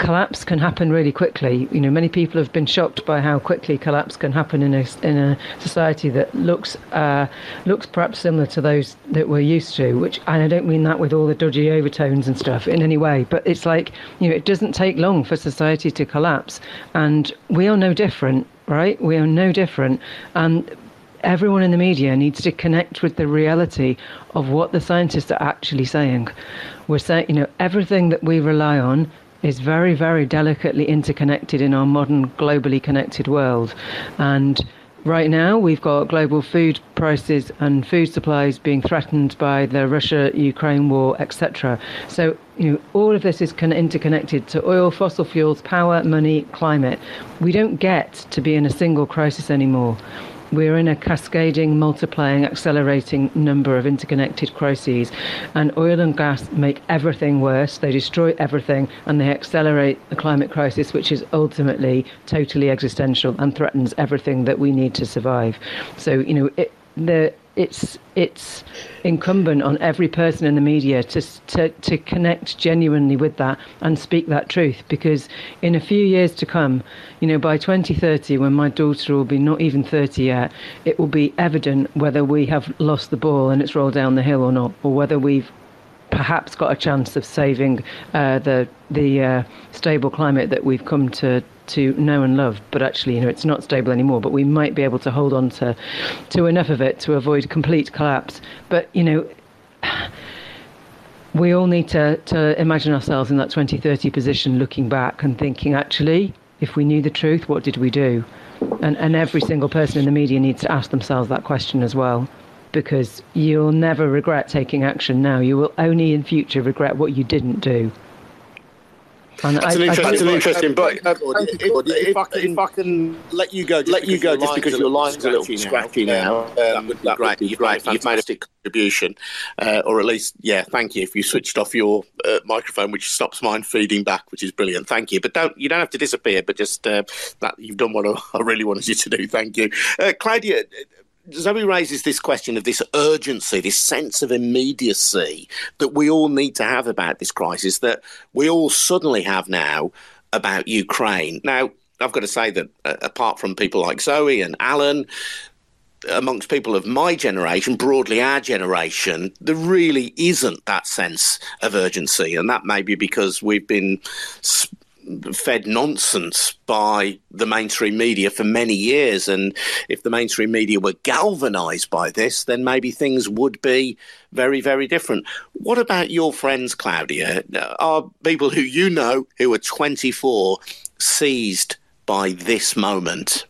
collapse can happen really quickly. You know, many people have been shocked by how quickly collapse can happen in a in a society that looks uh, looks perhaps similar to those that we're used to. Which and I don't mean that with all the dodgy overtones and stuff in any way, but it's like you know, it doesn't take long for society to collapse, and we are no different, right? We are no different, and everyone in the media needs to connect with the reality of what the scientists are actually saying. We're saying, you know, everything that we rely on is very, very delicately interconnected in our modern, globally connected world. And right now, we've got global food prices and food supplies being threatened by the Russia Ukraine war, etc. So, you know, all of this is interconnected to oil, fossil fuels, power, money, climate. We don't get to be in a single crisis anymore. We're in a cascading, multiplying, accelerating number of interconnected crises, and oil and gas make everything worse. They destroy everything, and they accelerate the climate crisis, which is ultimately totally existential and threatens everything that we need to survive. So, you know, it, the it's it's incumbent on every person in the media to, to to connect genuinely with that and speak that truth because in a few years to come you know by 2030 when my daughter will be not even 30 yet it will be evident whether we have lost the ball and it's rolled down the hill or not or whether we've perhaps got a chance of saving uh, the the uh, stable climate that we've come to to know and love, but actually, you know, it's not stable anymore. But we might be able to hold on to to enough of it to avoid complete collapse. But you know. We all need to, to imagine ourselves in that 2030 position, looking back and thinking, actually, if we knew the truth, what did we do? And, and every single person in the media needs to ask themselves that question as well because you'll never regret taking action now. You will only in future regret what you didn't do. And that's, I, an, interest, that's an interesting. book. uh, if, if, I can, if I can let you go, let you go, just because your line's a little scratchy now, um, that would be great. You've made, you've made a contribution, uh, or at least, yeah, thank you. If you switched off your uh, microphone, which stops mine feeding back, which is brilliant. Thank you. But don't you don't have to disappear. But just uh, that you've done what I really wanted you to do. Thank you, uh, Claudia. Zoe raises this question of this urgency, this sense of immediacy that we all need to have about this crisis, that we all suddenly have now about Ukraine. Now, I've got to say that uh, apart from people like Zoe and Alan, amongst people of my generation, broadly our generation, there really isn't that sense of urgency. And that may be because we've been fed nonsense by the mainstream media for many years. And if the mainstream media were galvanized by this, then maybe things would be very, very different. What about your friends, Claudia? Are people who you know who are 24 seized by this moment?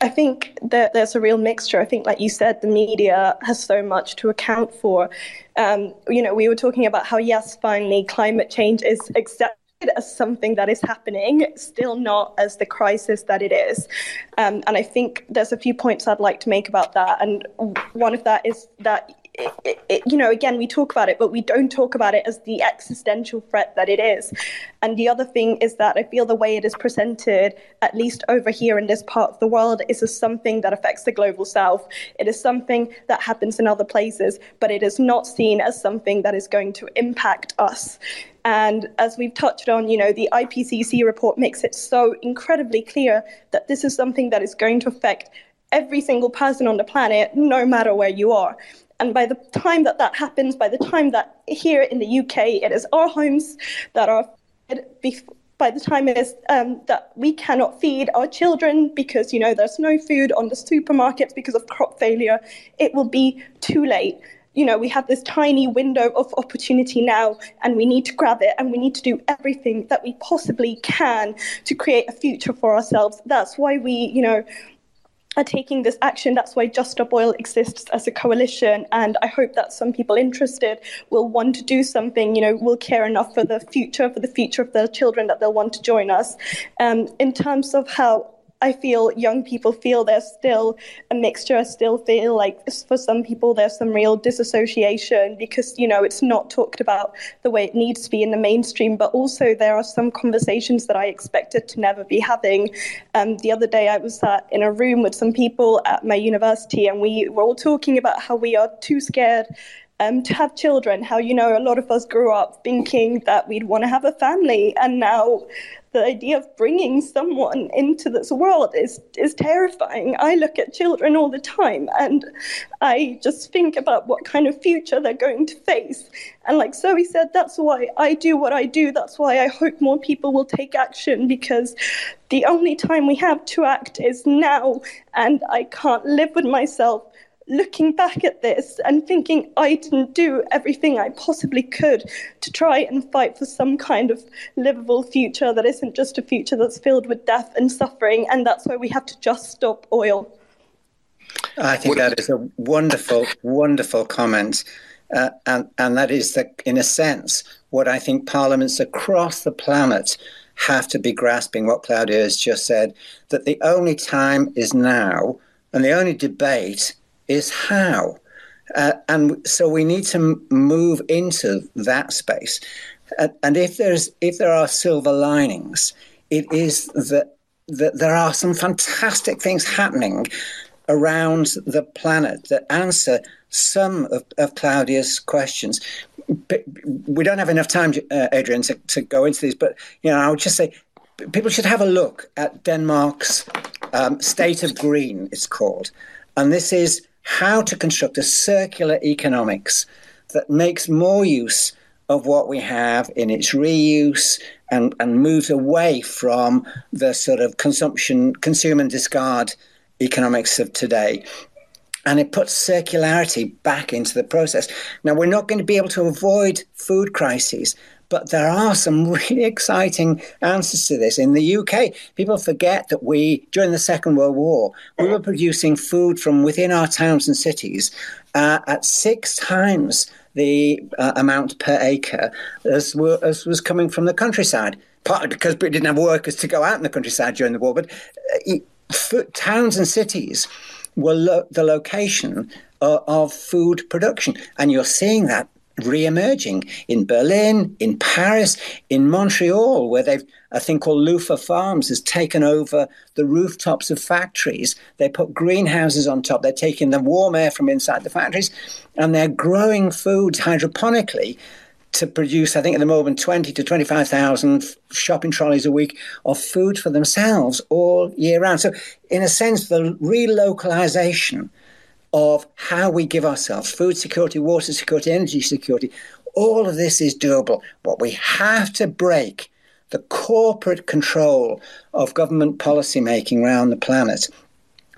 I think that there's a real mixture. I think, like you said, the media has so much to account for. Um, you know, we were talking about how, yes, finally, climate change is accepted as something that is happening, still not as the crisis that it is. Um, and I think there's a few points I'd like to make about that. And one of that is that it, it, you know, again, we talk about it, but we don't talk about it as the existential threat that it is. And the other thing is that I feel the way it is presented, at least over here in this part of the world, is as something that affects the global south. It is something that happens in other places, but it is not seen as something that is going to impact us. And as we've touched on, you know, the IPCC report makes it so incredibly clear that this is something that is going to affect every single person on the planet, no matter where you are. And by the time that that happens, by the time that here in the UK, it is our homes that are by the time it is um, that we cannot feed our children because you know there's no food on the supermarkets because of crop failure, it will be too late. You know, we have this tiny window of opportunity now, and we need to grab it, and we need to do everything that we possibly can to create a future for ourselves. That's why we, you know, are taking this action. That's why Just Stop Oil exists as a coalition. And I hope that some people interested will want to do something, you know, will care enough for the future, for the future of their children that they'll want to join us. Um, in terms of how I feel young people feel there's still a mixture. I still feel like for some people there's some real disassociation because you know it's not talked about the way it needs to be in the mainstream. But also there are some conversations that I expected to never be having. Um, the other day I was sat in a room with some people at my university and we were all talking about how we are too scared um, to have children. How, you know, a lot of us grew up thinking that we'd want to have a family. And now the idea of bringing someone into this world is, is terrifying. I look at children all the time and I just think about what kind of future they're going to face. And like Zoe said, that's why I do what I do. That's why I hope more people will take action because the only time we have to act is now. And I can't live with myself looking back at this and thinking I didn't do everything I possibly could to try and fight for some kind of livable future that isn't just a future that's filled with death and suffering. And that's why we have to just stop oil. I think that is a wonderful, wonderful comment. Uh, and, and that is that, in a sense, what I think parliaments across the planet have to be grasping what Claudia has just said that the only time is now, and the only debate is how. Uh, and so we need to move into that space. Uh, and if there's if there are silver linings, it is that that there are some fantastic things happening around the planet that answer some of, of Claudia's questions. But we don't have enough time, uh, Adrian, to, to go into these. But you know, I would just say people should have a look at Denmark's um, State of Green. It's called, and this is how to construct a circular economics that makes more use of what we have in its reuse and, and moves away from the sort of consumption, consume and discard economics of today. And it puts circularity back into the process. Now, we're not going to be able to avoid food crises, but there are some really exciting answers to this. In the UK, people forget that we, during the Second World War, we were producing food from within our towns and cities uh, at six times the uh, amount per acre as, were, as was coming from the countryside. Partly because we didn't have workers to go out in the countryside during the war, but uh, towns and cities were lo- the location uh, of food production. And you're seeing that re-emerging in Berlin, in Paris, in Montreal, where they've a thing called Lufa Farms has taken over the rooftops of factories. They put greenhouses on top. They're taking the warm air from inside the factories, and they're growing foods hydroponically to produce, I think at the moment, 20 to 25,000 shopping trolleys a week of food for themselves all year round. So, in a sense, the relocalization of how we give ourselves food security, water security, energy security. All of this is doable, but we have to break the corporate control of government policy making around the planet,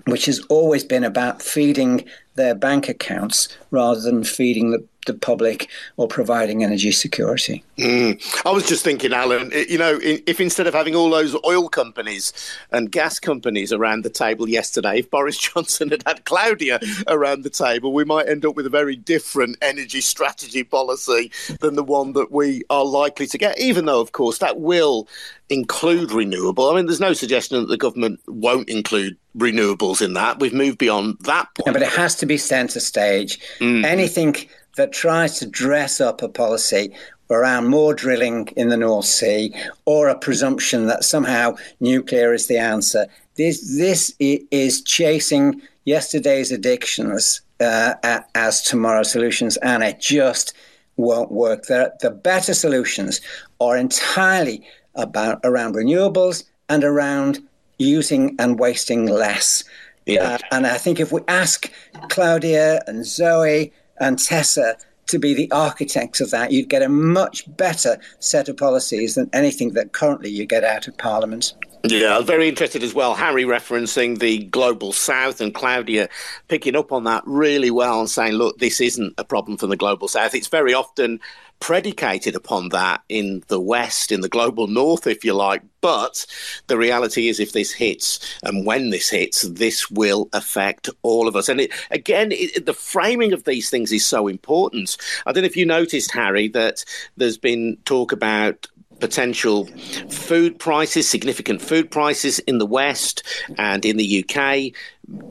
which has always been about feeding their bank accounts rather than feeding the the public or providing energy security. Mm. I was just thinking, Alan, you know, if instead of having all those oil companies and gas companies around the table yesterday, if Boris Johnson had had Claudia around the table, we might end up with a very different energy strategy policy than the one that we are likely to get, even though, of course, that will include renewable. I mean, there's no suggestion that the government won't include renewables in that. We've moved beyond that point. Yeah, but it has to be centre stage. Mm. Anything that tries to dress up a policy around more drilling in the North Sea or a presumption that somehow nuclear is the answer. This, this is chasing yesterday's addictions uh, as tomorrow's solutions, and it just won't work. The, the better solutions are entirely about around renewables and around using and wasting less. Yeah. Uh, and I think if we ask Claudia and Zoe and Tessa to be the architects of that, you'd get a much better set of policies than anything that currently you get out of Parliament. Yeah, I'm very interested as well. Harry referencing the global south and Claudia picking up on that really well and saying, look, this isn't a problem for the global south. It's very often predicated upon that in the West, in the global North, if you like. But the reality is, if this hits and when this hits, this will affect all of us. And it, again, it, the framing of these things is so important. I don't know if you noticed, Harry, that there's been talk about potential food prices, significant food prices in the West and in the UK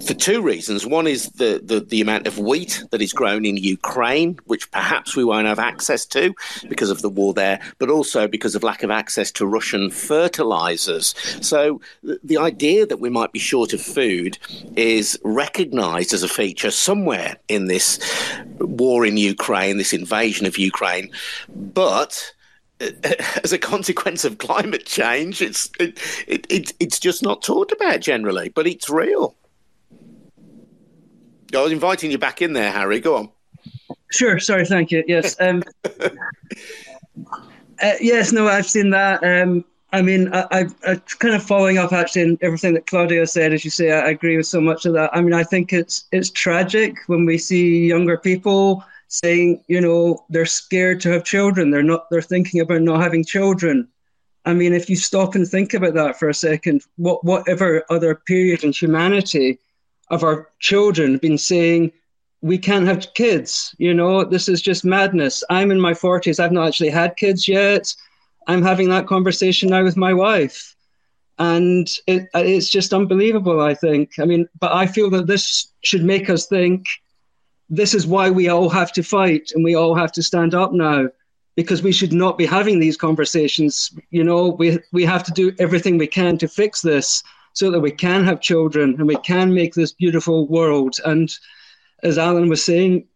for two reasons. One is the, the, the, amount of wheat that is grown in Ukraine, which perhaps we won't have access to because of the war there, but also because of lack of access to Russian fertilizers. So the, the idea that we might be short of food is recognized as a feature somewhere in this war in Ukraine, this invasion of Ukraine. But as a consequence of climate change, it's it, it, it, it's just not talked about generally, but it's real. I was inviting you back in there, Harry. Go on. Sure. Sorry. Thank you. Yes. Um, uh, yes. No. I've seen that. Um, I mean, I, I, I, kind of following up actually in everything that Claudia said. As you say, I, I agree with so much of that. I mean, I think it's it's tragic when we see younger people saying, you know, they're scared to have children. They're not. They're thinking about not having children. I mean, if you stop and think about that for a second, what whatever other period in humanity of our children been saying we can't have kids. You know, this is just madness. I'm in my 40s. I've not actually had kids yet. I'm having that conversation now with my wife. And it, it's just unbelievable, I think. I mean, but I feel that this should make us think this is why we all have to fight and we all have to stand up now because we should not be having these conversations. You know, we, we have to do everything we can to fix this so that we can have children and we can make this beautiful world. And as Alan was saying,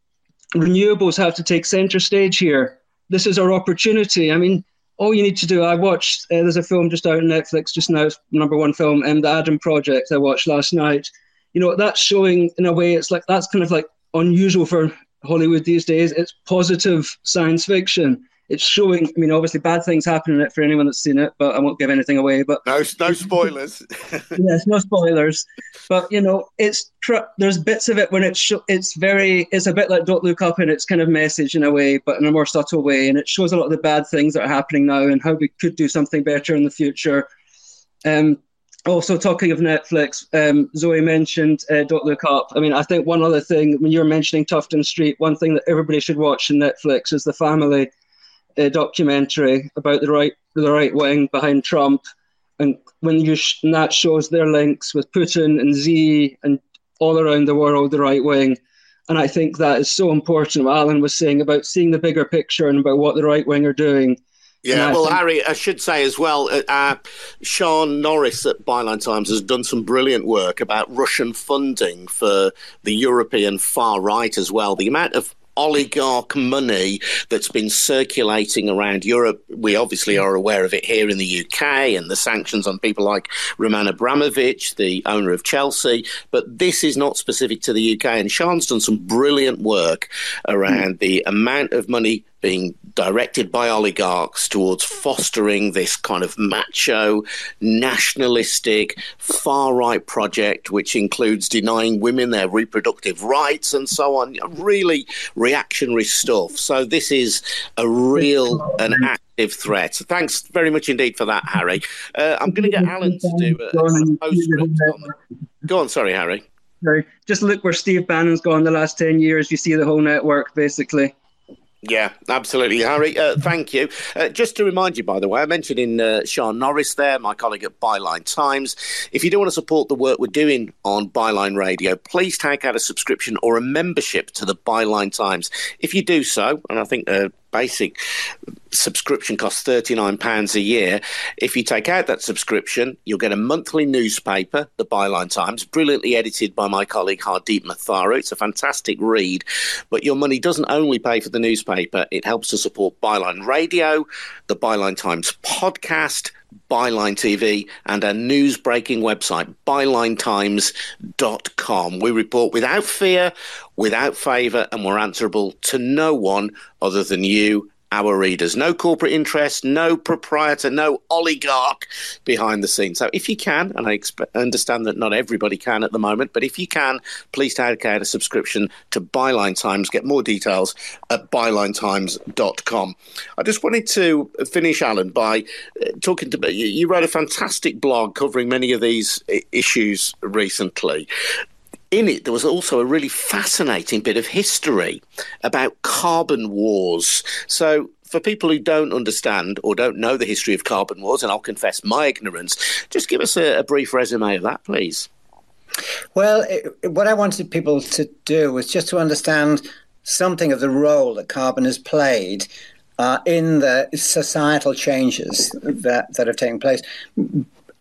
renewables have to take center stage here. This is our opportunity. I mean, all you need to do, I watched, uh, there's a film just out on Netflix just now, number one film, um, The Adam Project, I watched last night. You know, that's showing in a way, it's like, that's kind of like unusual for Hollywood these days. It's positive science fiction it's showing. I mean, obviously, bad things happen in it for anyone that's seen it, but I won't give anything away. But no, no spoilers. yes, no spoilers. But you know, it's there's bits of it when it's it's very it's a bit like Don't Look Up and its kind of message in a way, but in a more subtle way, and it shows a lot of the bad things that are happening now and how we could do something better in the future. Um, also talking of Netflix, um, Zoe mentioned uh, Don't Look Up. I mean, I think one other thing when you were mentioning Tufton Street, one thing that everybody should watch in Netflix is The Family a documentary about the right the right wing behind Trump, and when you sh- and that shows their links with Putin and Z and all around the world, the right wing. And I think that is so important. What Alan was saying about seeing the bigger picture and about what the right wing are doing. Yeah, well, think- Harry, I should say as well, uh, uh, Sian Norris at Byline Times has done some brilliant work about Russian funding for the European far right as well. The amount of oligarch money that's been circulating around Europe. We obviously are aware of it here in the UK and the sanctions on people like Roman Abramovich, the owner of Chelsea. But this is not specific to the UK. And Sian's done some brilliant work around mm. the amount of money being directed by oligarchs towards fostering this kind of macho, nationalistic, far right project, which includes denying women their reproductive rights and so on. Really reactionary stuff. So this is a real and active threat. So thanks very much indeed for that, Harry. Uh, I'm going to get Alan to do a, a postscript on Go on, sorry, Harry. Sorry. Just look where Steve Bannon's gone the last 10 years. You see the whole network, basically. Yeah, absolutely, Harry. Uh, thank you. Uh, just to remind you, by the way, I mentioned in uh, Sian Norris there, my colleague at Byline Times. If you do want to support the work we're doing on Byline Radio, please take out a subscription or a membership to the Byline Times. If you do so, and I think uh, basic subscription costs £39 a year. If you take out that subscription, you'll get a monthly newspaper, the Byline Times, brilliantly edited by my colleague Hardeep Matharu. It's a fantastic read. But your money doesn't only pay for the newspaper, it helps to support Byline Radio, the Byline Times podcast, Byline TV, and our news breaking website, bylinetimes.com. We report without fear, without favour, and we're answerable to no one other than you our readers. No corporate interest, no proprietor, no oligarch behind the scenes. So if you can, and I understand that not everybody can at the moment, but if you can, please take out a subscription to Byline Times. Get more details at bylinetimes.com. I just wanted to finish, Alan, by uh, talking to you. You wrote a fantastic blog covering many of these issues recently in it, there was also a really fascinating bit of history about carbon wars. So, for people who don't understand or don't know the history of carbon wars, and I'll confess my ignorance, just give us a, a brief resume of that, please. Well, it, what I wanted people to do was just to understand something of the role that carbon has played uh, in the societal changes that, that have taken place.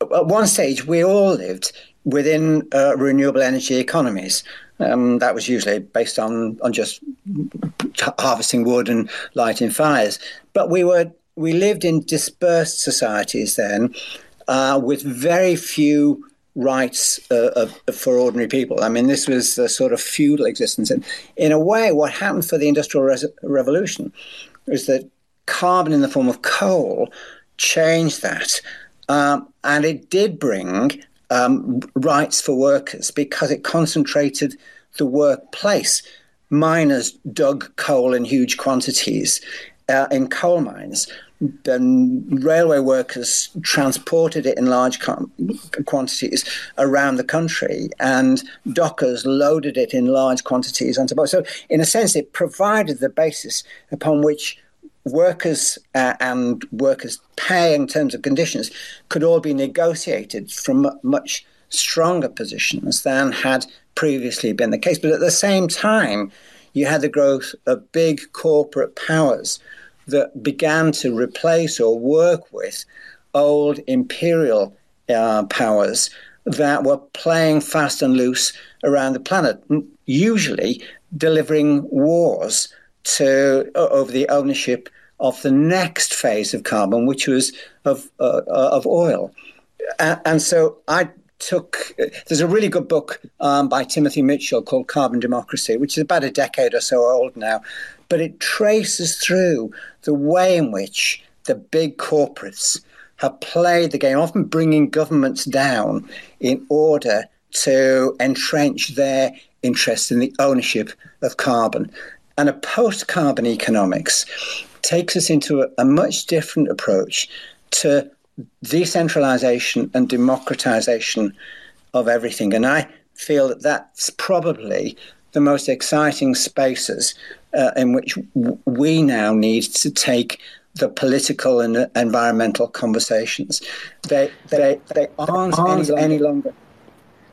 At one stage, we all lived within uh, renewable energy economies. Um, that was usually based on, on just harvesting wood and lighting fires. But we were we lived in dispersed societies then, uh, with very few rights uh, for ordinary people. I mean, this was a sort of feudal existence. And in a way, what happened for the Industrial Res- Revolution is that carbon in the form of coal changed that. Um, and it did bring um, rights for workers because it concentrated the workplace. Miners dug coal in huge quantities uh, in coal mines. Then railway workers transported it in large quantities around the country, and dockers loaded it in large quantities onto boats. So, in a sense, it provided the basis upon which workers uh, and workers' pay in terms of conditions could all be negotiated from much stronger positions than had previously been the case. But at the same time, you had the growth of big corporate powers that began to replace or work with old imperial uh, powers that were playing fast and loose around the planet, usually delivering wars to over the ownership of the next phase of carbon, which was of uh, of oil. And so I took. There's a really good book um, by Timothy Mitchell called Carbon Democracy, which is about a decade or so old now, but it traces through the way in which the big corporates have played the game, often bringing governments down in order to entrench their interest in the ownership of carbon and a post carbon economics takes us into a, a much different approach to decentralization and democratization of everything. And I feel that that's probably the most exciting spaces uh, in which w- we now need to take the political and environmental conversations. They, they, they aren't, aren't any, any longer.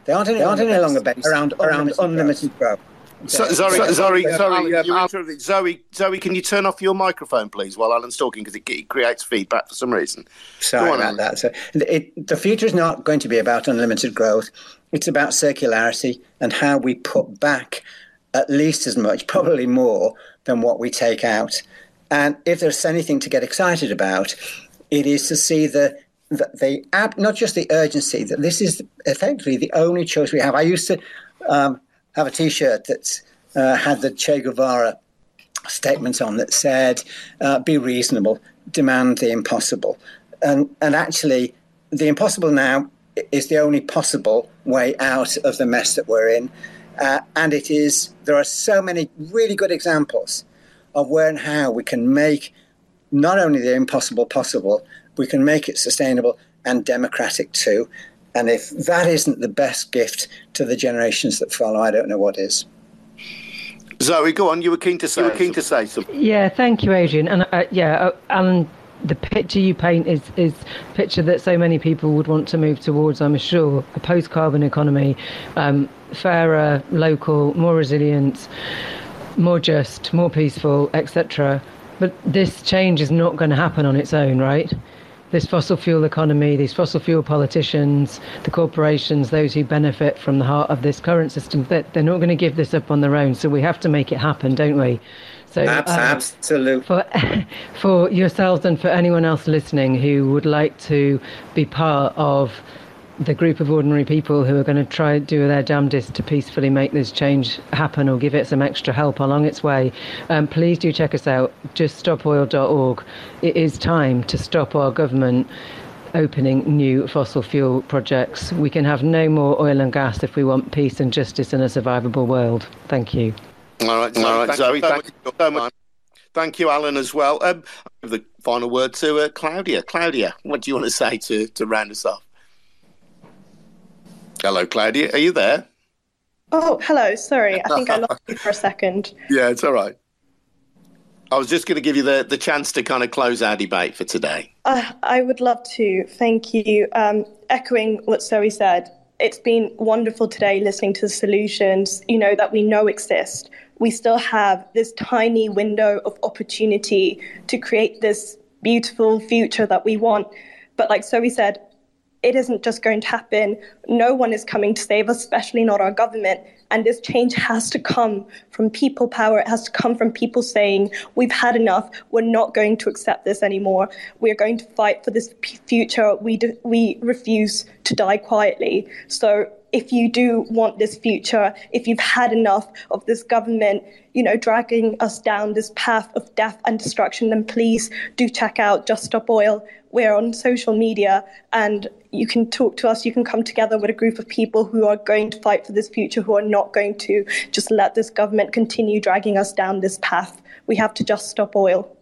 They aren't any, aren't any longer based around, around unlimited growth. So, Zoe, so, Zoe, sorry, Zoe, Zoe, can you turn off your microphone, please, while Alan's talking, because it, it, creates feedback for some reason. Sorry on, about Alan. that. So, it, the future is not going to be about unlimited growth. It's about circularity and how we put back at least as much, probably more, than what we take out. And if there's anything to get excited about, it is to see the the, the app, not just the urgency that this is effectively the only choice we have. I used to. Um, have a T-shirt that uh, had the Che Guevara statement on that said, uh, "Be reasonable, demand the impossible," and and actually, the impossible now is the only possible way out of the mess that we're in, uh, and it is. There are so many really good examples of where and how we can make not only the impossible possible, we can make it sustainable and democratic too. And if that isn't the best gift to the generations that follow, I don't know what is. Zoe, go on. You were keen to say. You were keen to say something. Yeah, thank you, Adrian. And uh, yeah, uh, Alan, the picture you paint is is a picture that so many people would want to move towards. I'm sure a post-carbon economy, um, fairer, local, more resilient, more just, more peaceful, etc. But this change is not going to happen on its own, right? This fossil fuel economy, these fossil fuel politicians, the corporations, those who benefit from the heart of this current system, that they're not going to give this up on their own. So we have to make it happen, don't we? So, um, absolutely. For, for yourselves and for anyone else listening who would like to be part of the group of ordinary people who are going to try do their damnedest to peacefully make this change happen or give it some extra help along its way, um, please do check us out. JustStopOil.org. It is time to stop our government opening new fossil fuel projects. We can have no more oil and gas if we want peace and justice in a survivable world. Thank you. All right, all right, Zoe. Thank you so. Thank you, Alan, as well. Um, the final word to uh, Claudia. Claudia, what do you want to say to, to round us off? Hello, Claudia. Are you there? Oh, hello. Sorry, I think I lost you for a second. Yeah, it's all right. I was just going to give you the, the chance to kind of close our debate for today. Uh, I would love to. Thank you. Um, echoing what Zoe said, it's been wonderful today listening to the solutions, you know, that we know exist. We still have this tiny window of opportunity to create this beautiful future that we want. But like Zoe said, it isn't just going to happen. No one is coming to save us, especially not our government. And this change has to come from people power. It has to come from people saying, we've had enough. We're not going to accept this anymore. We're going to fight for this future. We, we refuse to die quietly. So if you do want this future, if you've had enough of this government, you know, dragging us down this path of death and destruction, then please do check out Just Stop Oil. We're on social media and you can talk to us. You can come together with a group of people who are going to fight for this future, who are not going to just let this government continue dragging us down this path. We have to just stop oil.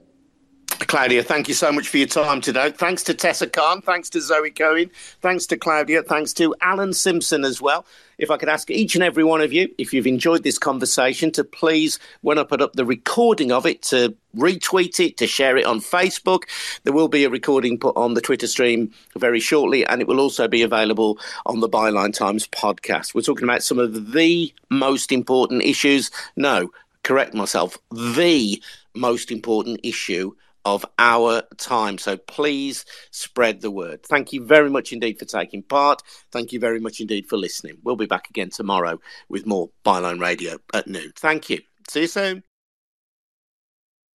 Claudia, thank you so much for your time today. Thanks to Tessa Khan. Thanks to Zoe Cohen. Thanks to Claudia. Thanks to Alan Simpson as well. If I could ask each and every one of you, if you've enjoyed this conversation, to please, when I put up the recording of it, to retweet it, to share it on Facebook. There will be a recording put on the Twitter stream very shortly, and it will also be available on the Byline Times podcast. We're talking about some of the most important issues. No, correct myself. The most important issue of our time. So please spread the word. Thank you very much indeed for taking part. Thank you very much indeed for listening. We'll be back again tomorrow with more Byline Radio at noon. Thank you. See you soon.